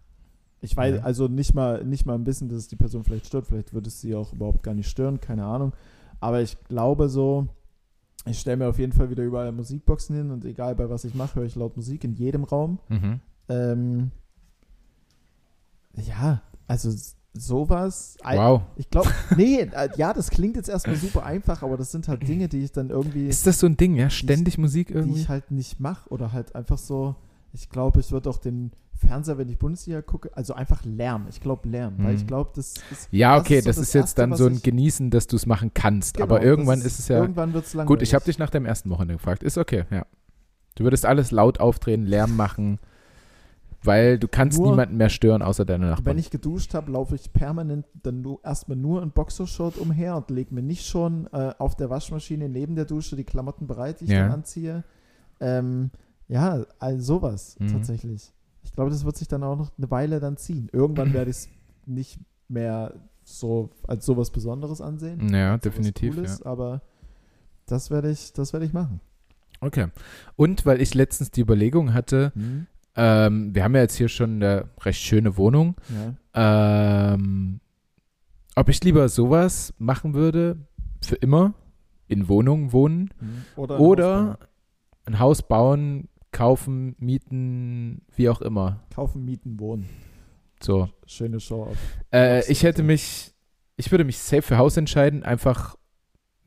Ich weiß also nicht mal, nicht mal ein bisschen, dass es die Person vielleicht stört. Vielleicht würde es sie auch überhaupt gar nicht stören, keine Ahnung. Aber ich glaube so, ich stelle mir auf jeden Fall wieder überall Musikboxen hin und egal bei was ich mache, höre ich laut Musik in jedem Raum. Mhm. Ähm, ja, also sowas. Wow. Ich glaube, nee, äh, ja, das klingt jetzt erstmal super einfach, aber das sind halt Dinge, die ich dann irgendwie, Ist das so ein Ding, ja? Ständig Musik die irgendwie? ich halt nicht mache oder halt einfach so. Ich glaube, ich würde auch den Fernseher, wenn ich Bundesliga gucke, also einfach Lärm. Ich glaube Lärm, weil Mhm. ich glaube, das ist. Ja, Das okay, ist so das das ist jetzt Erste, dann so ein ich- Genießen, dass du es machen kannst. Genau, Aber irgendwann das ist es ja. Irgendwann wird es langweilig. Gut, ich habe dich nach dem ersten Wochenende gefragt. Ist okay, ja. Du würdest alles laut aufdrehen, Lärm machen, weil du kannst Nur- niemanden mehr stören, außer deine Wenn Nachbarn. ich geduscht habe, laufe ich permanent dann nur, erstmal nur in Boxershort umher und lege mir nicht schon äh, auf der Waschmaschine neben der Dusche die Klamotten bereit, die ich Ja. dann anziehe. Ähm, ja, all sowas Mhm. tatsächlich. Ich glaube, das wird sich dann auch noch eine Weile dann ziehen. Irgendwann werde ich es nicht mehr so als sowas Besonderes ansehen. ja, definitiv. Ja. Cooles, Aber das werde ich, das werde ich machen. Okay. Und weil ich letztens die Überlegung hatte, ähm, wir haben ja jetzt hier schon eine recht schöne Wohnung, Ja. ähm, ob ich lieber sowas machen würde, für immer, in Wohnungen wohnen, Mhm. Oder, ein oder Haus bauen. ein Haus bauen, kaufen, mieten, wie auch immer. kaufen, mieten, wohnen. So. Schöne Show. Äh, ich hätte mich, ich würde mich safe für Haus entscheiden, einfach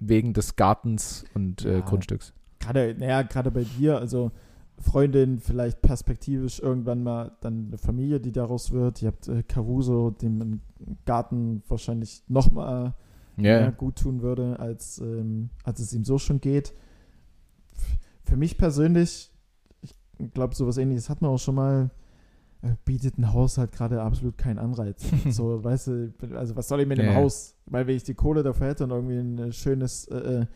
wegen des Gartens und äh, Ja. Grundstücks. Gerade, naja, gerade bei dir, also Freundin, vielleicht perspektivisch irgendwann mal dann eine Familie, die daraus wird. Ihr habt äh, Caruso, dem Garten wahrscheinlich noch mal Ja, mehr gut tun würde, als, ähm, als es ihm so schon geht. Für mich persönlich, ich glaube, sowas ähnliches hat man auch schon mal, äh, bietet ein Haus halt gerade absolut keinen Anreiz. so, weißt du, also was soll ich mit einem ja. Haus? Weil wenn ich die Kohle dafür hätte und irgendwie ein schönes, äh,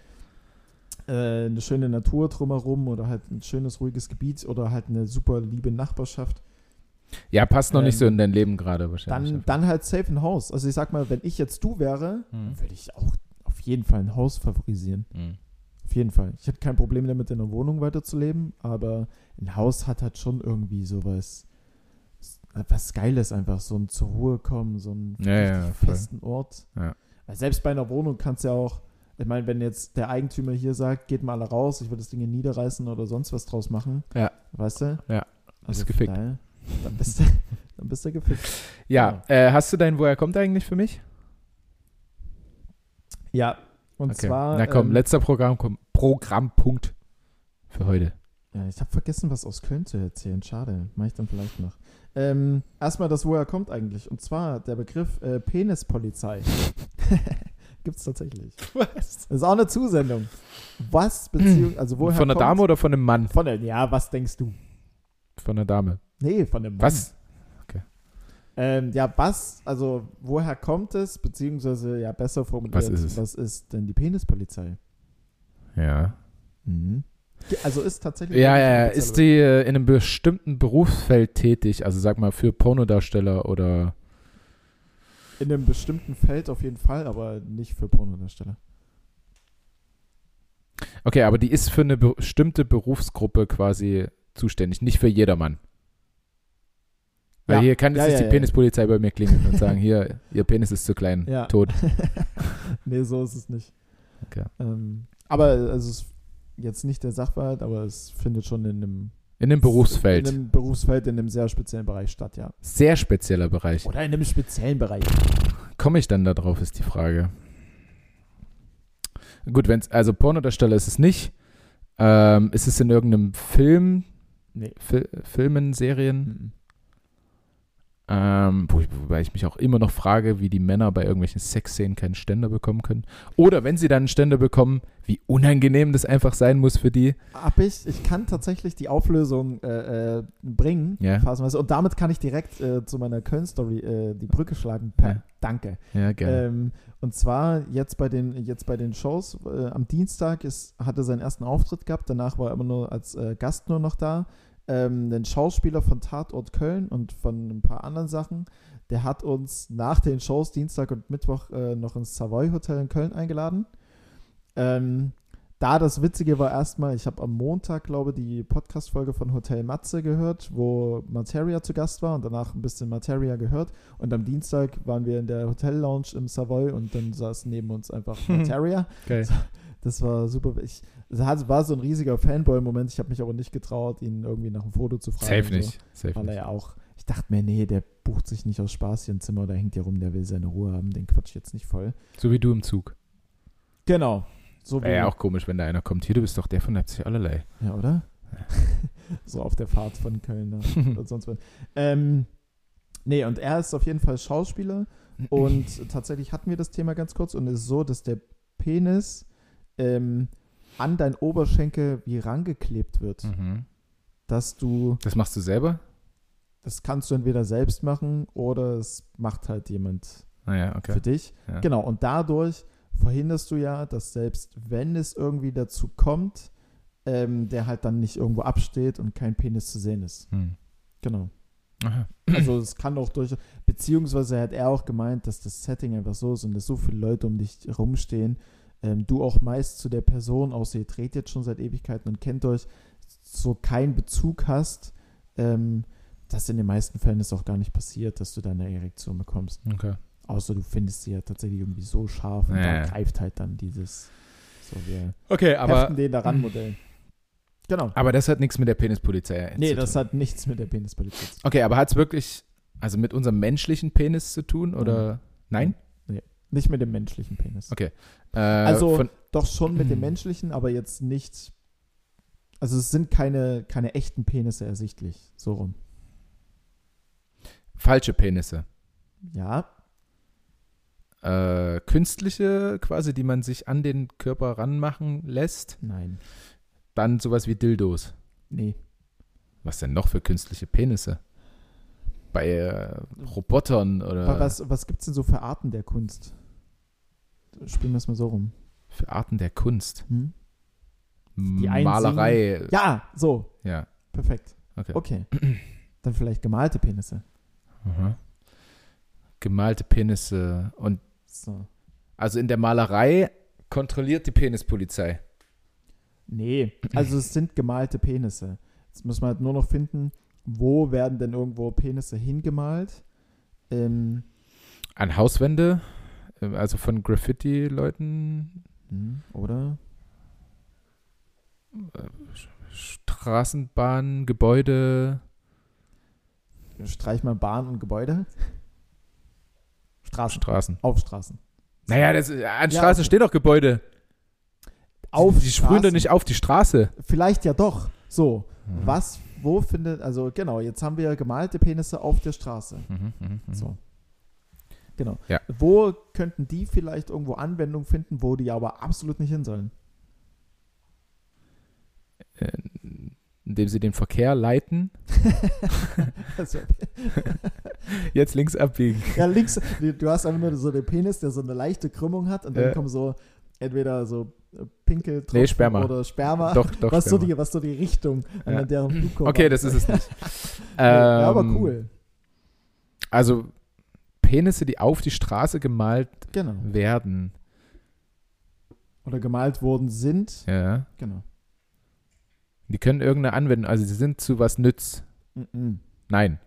äh, eine schöne Natur drumherum oder halt ein schönes, ruhiges Gebiet oder halt eine super liebe Nachbarschaft, ja, passt noch nicht Ähm, so in dein Leben gerade wahrscheinlich. dann, dann halt safe ein Haus. Also ich sag mal, wenn ich jetzt du wäre, Mhm. würde ich auch auf jeden Fall ein Haus favorisieren. Mhm. Auf jeden Fall. Ich hätte kein Problem damit, in einer Wohnung weiterzuleben, aber ein Haus hat halt schon irgendwie sowas, was Geiles einfach, so ein zur Ruhe kommen, so einen Ja, ja, festen Ort. Ja. Weil selbst bei einer Wohnung kannst du ja auch, ich meine, wenn jetzt der Eigentümer hier sagt, geht mal alle raus, ich will das Ding niederreißen oder sonst was draus machen, Ja. weißt du? Ja, Also ist gefickt. daher, Dann bist du, dann bist du gefickt. Ja, äh, hast du dein Woher kommt eigentlich für mich? Ja, und Okay. zwar. Na komm, ähm, letzter Programm, Programmpunkt für heute. Ja, ich habe vergessen, was aus Köln zu erzählen. Schade. Mache ich dann vielleicht noch. Ähm, erstmal das, woher kommt eigentlich. Und zwar der Begriff äh, Penispolizei. Gibt es tatsächlich. Was? Das ist auch eine Zusendung. Was, beziehungsweise, also woher Von einer kommt, Dame oder von einem Mann? Von der, ja, was denkst du? Von einer Dame. Nee, von dem Mann. Was? Ähm, ja, was, also woher kommt es, beziehungsweise, ja, besser formuliert, Was ist es? was ist denn die Penispolizei? Ja. Also ist tatsächlich. Ja, ja, Ist die äh, in einem bestimmten Berufsfeld tätig? Also sag mal für Pornodarsteller oder. In einem bestimmten Feld auf jeden Fall, aber nicht für Pornodarsteller. Okay, aber die ist für eine bestimmte Berufsgruppe quasi zuständig, nicht für jedermann. Weil Ja. hier kann jetzt ja, die ja. Penispolizei bei mir klingeln und sagen, hier, ihr Penis ist zu klein, tot. nee, so ist es nicht. Okay. Ähm, aber also es ist jetzt nicht der Sachverhalt, aber es findet schon in einem In dem Berufsfeld. In einem Berufsfeld, in einem sehr speziellen Bereich statt, ja. Sehr spezieller Bereich. Oder in einem speziellen Bereich. Komme ich dann da drauf, ist die Frage. Gut, wenn es, also Pornodarsteller ist es nicht. Ähm, ist es in irgendeinem Film, Nee. Fil Filmen, Serien? Mhm. Ähm, wo ich, wobei ich mich auch immer noch frage, wie die Männer bei irgendwelchen Sexszenen keinen Ständer bekommen können. Oder wenn sie dann einen Ständer bekommen, wie unangenehm das einfach sein muss für die. Hab ich, ich kann tatsächlich die Auflösung äh, äh, bringen, Ja. phasenweise. Und damit kann ich direkt äh, zu meiner Köln-Story äh, die Brücke schlagen. Per, Ja. Danke. Ja, gerne. Ähm, und zwar jetzt bei den, jetzt bei den Shows, äh, am Dienstag ist, hat er seinen ersten Auftritt gehabt, danach war er immer nur als Gast nur noch da. Ähm, ein Schauspieler von Tatort Köln und von ein paar anderen Sachen, der hat uns nach den Shows Dienstag und Mittwoch äh, noch ins Savoy Hotel in Köln eingeladen. Ähm, da das Witzige war erstmal, ich habe am Montag, glaube ich, die Podcast-Folge von Hotel Matze gehört, wo Materia zu Gast war und danach ein bisschen Materia gehört. Und am Dienstag waren wir in der Hotel-Lounge im Savoy und dann saß neben uns einfach Materia. Geil. Das war super. Ich, es war so ein riesiger Fanboy-Moment. Ich habe mich aber nicht getraut, ihn irgendwie nach einem Foto zu fragen. Safe nicht. So, Safe weil er ja auch, ich dachte mir, nee, der bucht sich nicht aus Spaß hier ein Zimmer, da hängt ja rum, der will seine Ruhe haben, den quatsch ich jetzt nicht voll. So wie du im Zug. Genau. So Wäre ja auch komisch, wenn da einer kommt. Hier, du bist doch der von Leipzig allerlei. Ja, oder? so auf der Fahrt von Köln oder sonst was. Ähm, nee, und er ist auf jeden Fall Schauspieler und tatsächlich hatten wir das Thema ganz kurz und es ist so, dass der Penis ähm, an dein Oberschenkel wie rangeklebt wird, Mhm. dass du, Das machst du selber? das kannst du entweder selbst machen oder es macht halt jemand Naja, okay. für dich. Ja. Genau, und dadurch verhinderst du ja, dass selbst wenn es irgendwie dazu kommt, ähm, der halt dann nicht irgendwo absteht und kein Penis zu sehen ist. Hm. Genau. Aha. Also es kann auch durch, beziehungsweise hat er auch gemeint, dass das Setting einfach so ist und dass so viele Leute um dich rumstehen, ähm, du auch meist zu der Person, außer ihr dreht jetzt schon seit Ewigkeiten und kennt euch, so keinen Bezug hast, ähm, dass in den meisten Fällen es auch gar nicht passiert, dass du da eine Erektion bekommst. Okay. Außer du findest sie ja tatsächlich irgendwie so scharf und Ja, da greift halt dann dieses, so wir Okay, heften den daran Modell. Genau. aber das hat nichts mit der Penispolizei Nee, zu das tun. hat nichts mit der Penispolizei zu tun. Okay, aber hat es wirklich, also mit unserem menschlichen Penis zu tun oder? Nein? Nicht mit dem menschlichen Penis. Okay. Äh, Also- Doch schon mit dem menschlichen, aber jetzt nicht. Also es sind keine, keine echten Penisse ersichtlich. So rum. falsche Penisse. Ja, Äh, künstliche quasi, die man sich an den Körper ranmachen lässt. nein. Dann sowas wie Dildos. Nee. Was denn noch für künstliche Penisse? Bei äh, Robotern oder was, was gibt es denn so für Arten der Kunst? Spielen wir es mal so rum. für Arten der Kunst? Hm? Die einen Malerei. Ja, so. Ja. Perfekt. Okay. Okay. Dann vielleicht gemalte Penisse. Aha. Gemalte Penisse. Und So. also in der Malerei kontrolliert die Penispolizei. Nee, also es sind gemalte Penisse. Jetzt muss man halt nur noch finden, wo werden denn irgendwo Penisse hingemalt? Ähm, An Hauswände, also von Graffiti-Leuten, hm, oder? Straßenbahn, Gebäude. Streich mal Bahn und Gebäude. Straßen. Straßen. Auf Straßen. Naja, das, äh, an Ja, Straßen okay. stehen doch Gebäude. Auf Die sprühen doch nicht auf die Straße. Vielleicht ja doch. So, Mhm. was, wo findet, also genau, jetzt haben wir gemalte Penisse auf der Straße. Mhm, mhm, mhm. So. Genau. Ja. Wo könnten die vielleicht irgendwo Anwendung finden, wo die aber absolut nicht hin sollen? Äh, Indem sie den Verkehr leiten, Also, jetzt links abbiegen. ja, links, du hast einfach nur so den Penis, der so eine leichte Krümmung hat und dann Ja. kommen so entweder so äh, Pinkel Nee, Sperma. oder Sperma, Doch, doch. was, so Sperma. die, was so die Richtung Ja. an deren Blutkurve Okay, das ist es nicht. ja, aber Ähm, cool. Also Penisse, die auf die Straße gemalt Genau. werden. Oder gemalt worden sind. Ja. Genau. Die können irgendeine Anwendung, also sie sind zu was nütz. Mhm. Nein.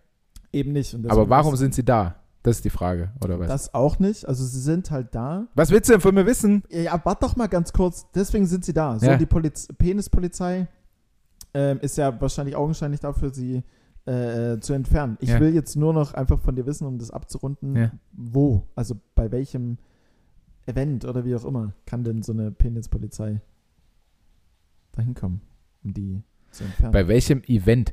Eben nicht. Aber warum sind sie da? Das ist die Frage, oder was? das auch nicht? Also sie sind halt da. was willst du denn von mir wissen? Ja, warte doch mal ganz kurz. Deswegen sind sie da. So, Ja. die Poliz Penispolizei ähm, ist ja wahrscheinlich augenscheinlich dafür, sie äh, zu entfernen. Ich Ja. will jetzt nur noch einfach von dir wissen, um das abzurunden, Ja. wo, also bei welchem Event oder wie auch immer kann denn so eine Penispolizei dahin kommen, um die zu entfernen? Bei welchem Event?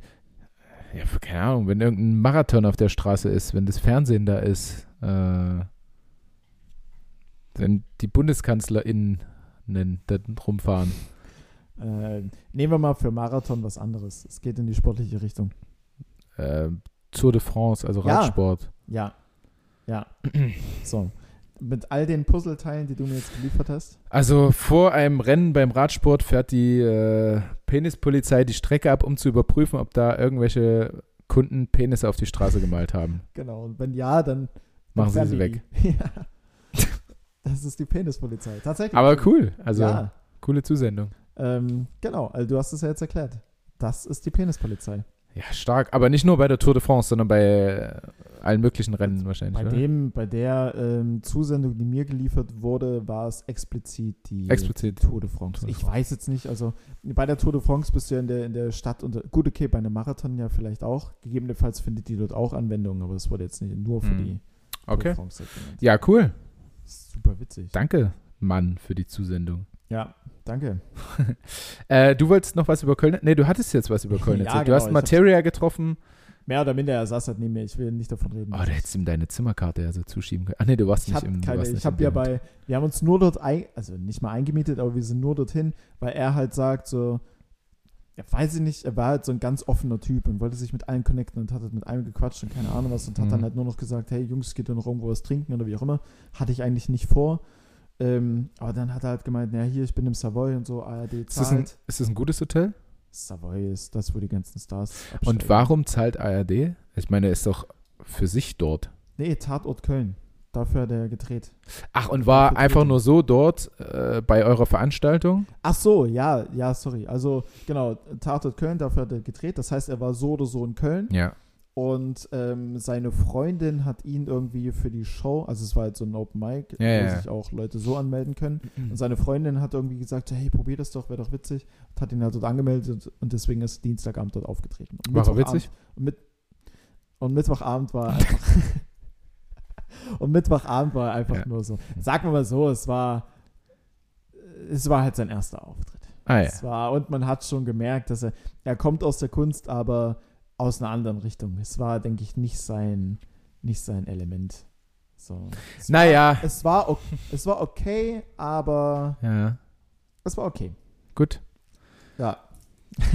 Ja, keine Ahnung, wenn irgendein Marathon auf der Straße ist, wenn das Fernsehen da ist, äh, wenn die BundeskanzlerInnen da rumfahren. äh, nehmen wir mal für Marathon was anderes. Es geht in die sportliche Richtung. Äh, Tour de France, also Ja. Radsport. Ja. Ja. so. Mit all den Puzzleteilen, die du mir jetzt geliefert hast. Also vor einem Rennen beim Radsport fährt die äh, Penispolizei die Strecke ab, um zu überprüfen, ob da irgendwelche Kunden Penisse auf die Straße gemalt haben. Genau. Und wenn ja, dann Machen sie sie weg. ja. Das ist die Penispolizei. Tatsächlich. Aber cool, also ja. coole Zusendung. Ähm, genau. Also du hast es ja jetzt erklärt. Das ist die Penispolizei. Ja, stark. Aber nicht nur bei der Tour de France, sondern bei äh, allen möglichen Rennen wahrscheinlich. Bei oder? dem, bei der ähm, Zusendung, die mir geliefert wurde, war es explizit die Explizit. Tour de France. Tour de Ich France. weiß jetzt nicht, also bei der Tour de France bist du ja in der, in der Stadt und gut, okay, bei einem Marathon ja vielleicht auch. Gegebenenfalls findet die dort auch Anwendung, aber das wurde jetzt nicht nur für Hm. die Tour de Okay. France genannt. Ja, cool. Super witzig. Danke, Mann, für die Zusendung. Ja, danke. Äh, du wolltest noch was über Köln. Nee, du hattest jetzt was über Köln Ja. Du genau, hast Materia getroffen. Mehr oder minder, er saß halt neben mir. Ich will nicht davon reden. Oh, du hättest ihm deine Zimmerkarte ja so zuschieben können. Ach nee, du warst ich nicht im keine, warst ich habe ja bei, wir haben uns nur dort, ein, also nicht mal eingemietet, aber wir sind nur dorthin, weil er halt sagt so, ja, weiß ich nicht, er war halt so ein ganz offener Typ und wollte sich mit allen connecten und hat halt mit allen gequatscht und keine Ahnung was und hat Mhm. dann halt nur noch gesagt, hey Jungs, geht ihr noch irgendwo was trinken oder wie auch immer. Hatte ich eigentlich nicht vor. Ähm, aber dann hat er halt gemeint, naja, hier, ich bin im Savoy und so, ARD Ist das, ein, zahlt. ist das ein gutes Hotel? Savoy ist das, wo die ganzen Stars Und absteigen. warum zahlt ARD? Ich meine, er ist doch für sich dort. Nee, Tatort Köln. Dafür hat er gedreht. Ach, und war einfach nur so dort äh, bei eurer Veranstaltung? Ach so, ja, ja, sorry. Also, genau, Tatort Köln, dafür hat er gedreht. Das heißt, er war so oder so in Köln. Ja. Und ähm, seine Freundin hat ihn irgendwie für die Show, also es war halt so ein Open Mic, Ja, wo ja. sich auch Leute so anmelden können. Und seine Freundin hat irgendwie gesagt, hey, probier das doch, wäre doch witzig. Und hat ihn halt dort angemeldet und deswegen ist Dienstagabend dort aufgetreten. Und War er witzig? Und, mit, und Mittwochabend war einfach. und Mittwochabend war einfach Ja. nur so. Sagen wir mal so, es war. Es war halt sein erster Auftritt. Ah ja. Es war, und man hat schon gemerkt, dass er, er kommt aus der Kunst, aber aus einer anderen Richtung. Es war, denke ich, nicht sein, nicht sein Element. So. Es Naja. War, es, war, o- es war okay, aber Ja. es war okay. Gut. Ja.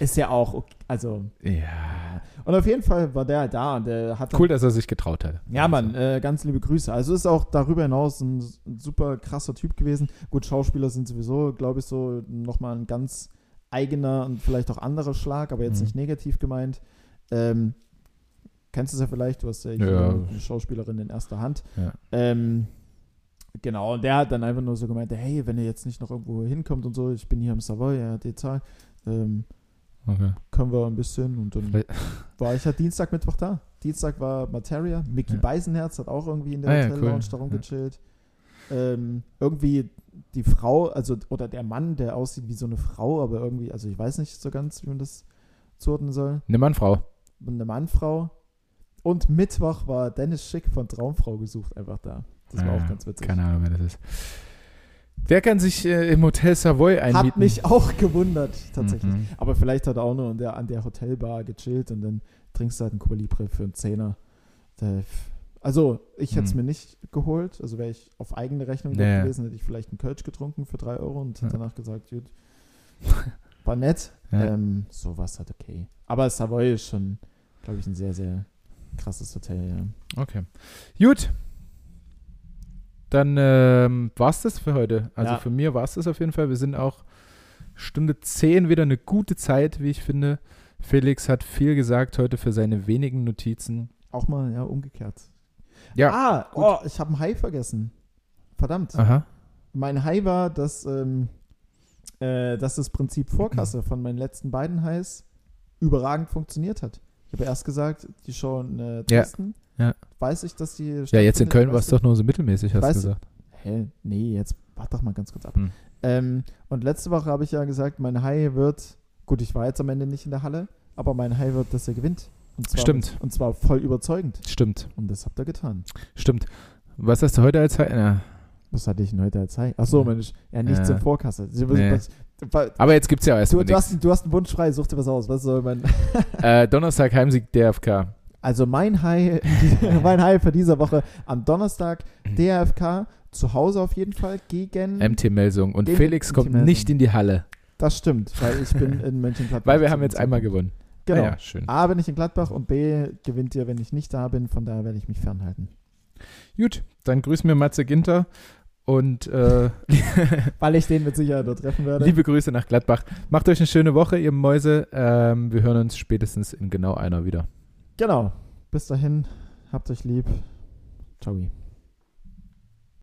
Ist ja auch okay. Also, Ja. und auf jeden Fall war der da und der hat Cool, dass er sich getraut hat. Ja, Mann, äh, ganz liebe Grüße. Also ist auch darüber hinaus ein, ein super krasser Typ gewesen. Gut, Schauspieler sind sowieso, glaube ich, so nochmal ein ganz eigener und vielleicht auch anderer Schlag, aber jetzt Mhm. nicht negativ gemeint. Ähm, kennst du es ja vielleicht, du hast ja, Ja. eine Schauspielerin in erster Hand. Ja. Ähm, genau, und der hat dann einfach nur so gemeint, hey, wenn ihr jetzt nicht noch irgendwo hinkommt und so, ich bin hier im Savoy, hat die Zahl, ähm, Okay. können wir ein bisschen und dann Vielleicht- war ich halt Dienstag, Mittwoch da. Dienstag war Materia. Mickey Ja. Beisenherz hat auch irgendwie in der Ah ja, Hotel Lounge cool. da rumgechillt. Ähm, irgendwie die Frau, also oder der Mann, der aussieht wie so eine Frau, aber irgendwie, also ich weiß nicht so ganz, wie man das zuordnen soll. Eine Mannfrau. Eine Mannfrau. Und Mittwoch war Dennis Schick von Traumfrau gesucht einfach da. Das war Ah, auch ganz witzig. Keine Ahnung, wer das ist. Wer kann sich äh, im Hotel Savoy einmieten? Hat mich auch gewundert, tatsächlich. Mhm. Aber vielleicht hat er auch nur an der, an der Hotelbar gechillt und dann trinkst du halt einen Cuba Libre für einen Zehner. Da- Also, ich hätte es Hm. mir nicht geholt. Also, wäre ich auf eigene Rechnung Ja, dort ja. gewesen, hätte ich vielleicht einen Kölsch getrunken für drei Euro und Ja. danach gesagt, gut, war nett. Ja. Ähm, so war es halt okay. Aber Savoy ist schon, glaube ich, ein sehr, sehr krasses Hotel, ja. Okay. Gut. Dann ähm, war es das für heute. Also Ja. für mir war es das auf jeden Fall. Wir sind auch Stunde 10 wieder eine gute Zeit, wie ich finde. Felix hat viel gesagt heute für seine wenigen Notizen. Auch mal, ja, umgekehrt. Ja, ah, oh, ich habe ein Hai vergessen. Verdammt. Aha. Mein Hai war, dass, ähm, äh, dass das Prinzip Vorkasse von meinen letzten beiden Hais überragend funktioniert hat. Ich habe erst gesagt, die schon äh, Ja, testen. ja. Weiß ich, dass die. Ja, jetzt in Köln war es doch nur so mittelmäßig, hast du- gesagt. Hä? Nee, jetzt warte doch mal ganz kurz ab. Hm. Ähm, und letzte Woche habe ich ja gesagt, mein Hai wird. Gut, ich war jetzt am Ende nicht in der Halle, aber mein Hai wird, dass er gewinnt. Und zwar, Stimmt. Und zwar voll überzeugend. Stimmt, Und das habt ihr getan. stimmt. Was hast du heute als Zeit? Ja. Was hatte ich denn heute als Hai? Achso, Ja. Mensch. Ja, nichts Ja. in Vorkasse. Nee. was- was- Aber jetzt gibt es ja auch Du, erstmal du, hast, du hast einen Wunsch frei, such dir was aus. Was soll mein. Äh, Donnerstag Heimsieg DFK. Also mein High, mein High für diese Woche am Donnerstag, Mhm. DFK, zu Hause auf jeden Fall, gegen. MT Melsung. Und Felix MT kommt nicht in die Halle, Das stimmt, weil ich bin in Mönchengladbach. weil wir haben jetzt einmal gewonnen. Genau. Ah ja, schön. A bin ich in Gladbach und B gewinnt ihr, wenn ich nicht da bin. Von daher werde ich mich fernhalten. Gut, dann grüßen wir Matze Ginter und äh, Weil ich den mit Sicherheit dort treffen werde. liebe Grüße nach Gladbach. Macht euch eine schöne Woche, ihr Mäuse. Ähm, wir hören uns spätestens in genau einer wieder. Genau. Bis dahin, habt euch lieb. Ciao.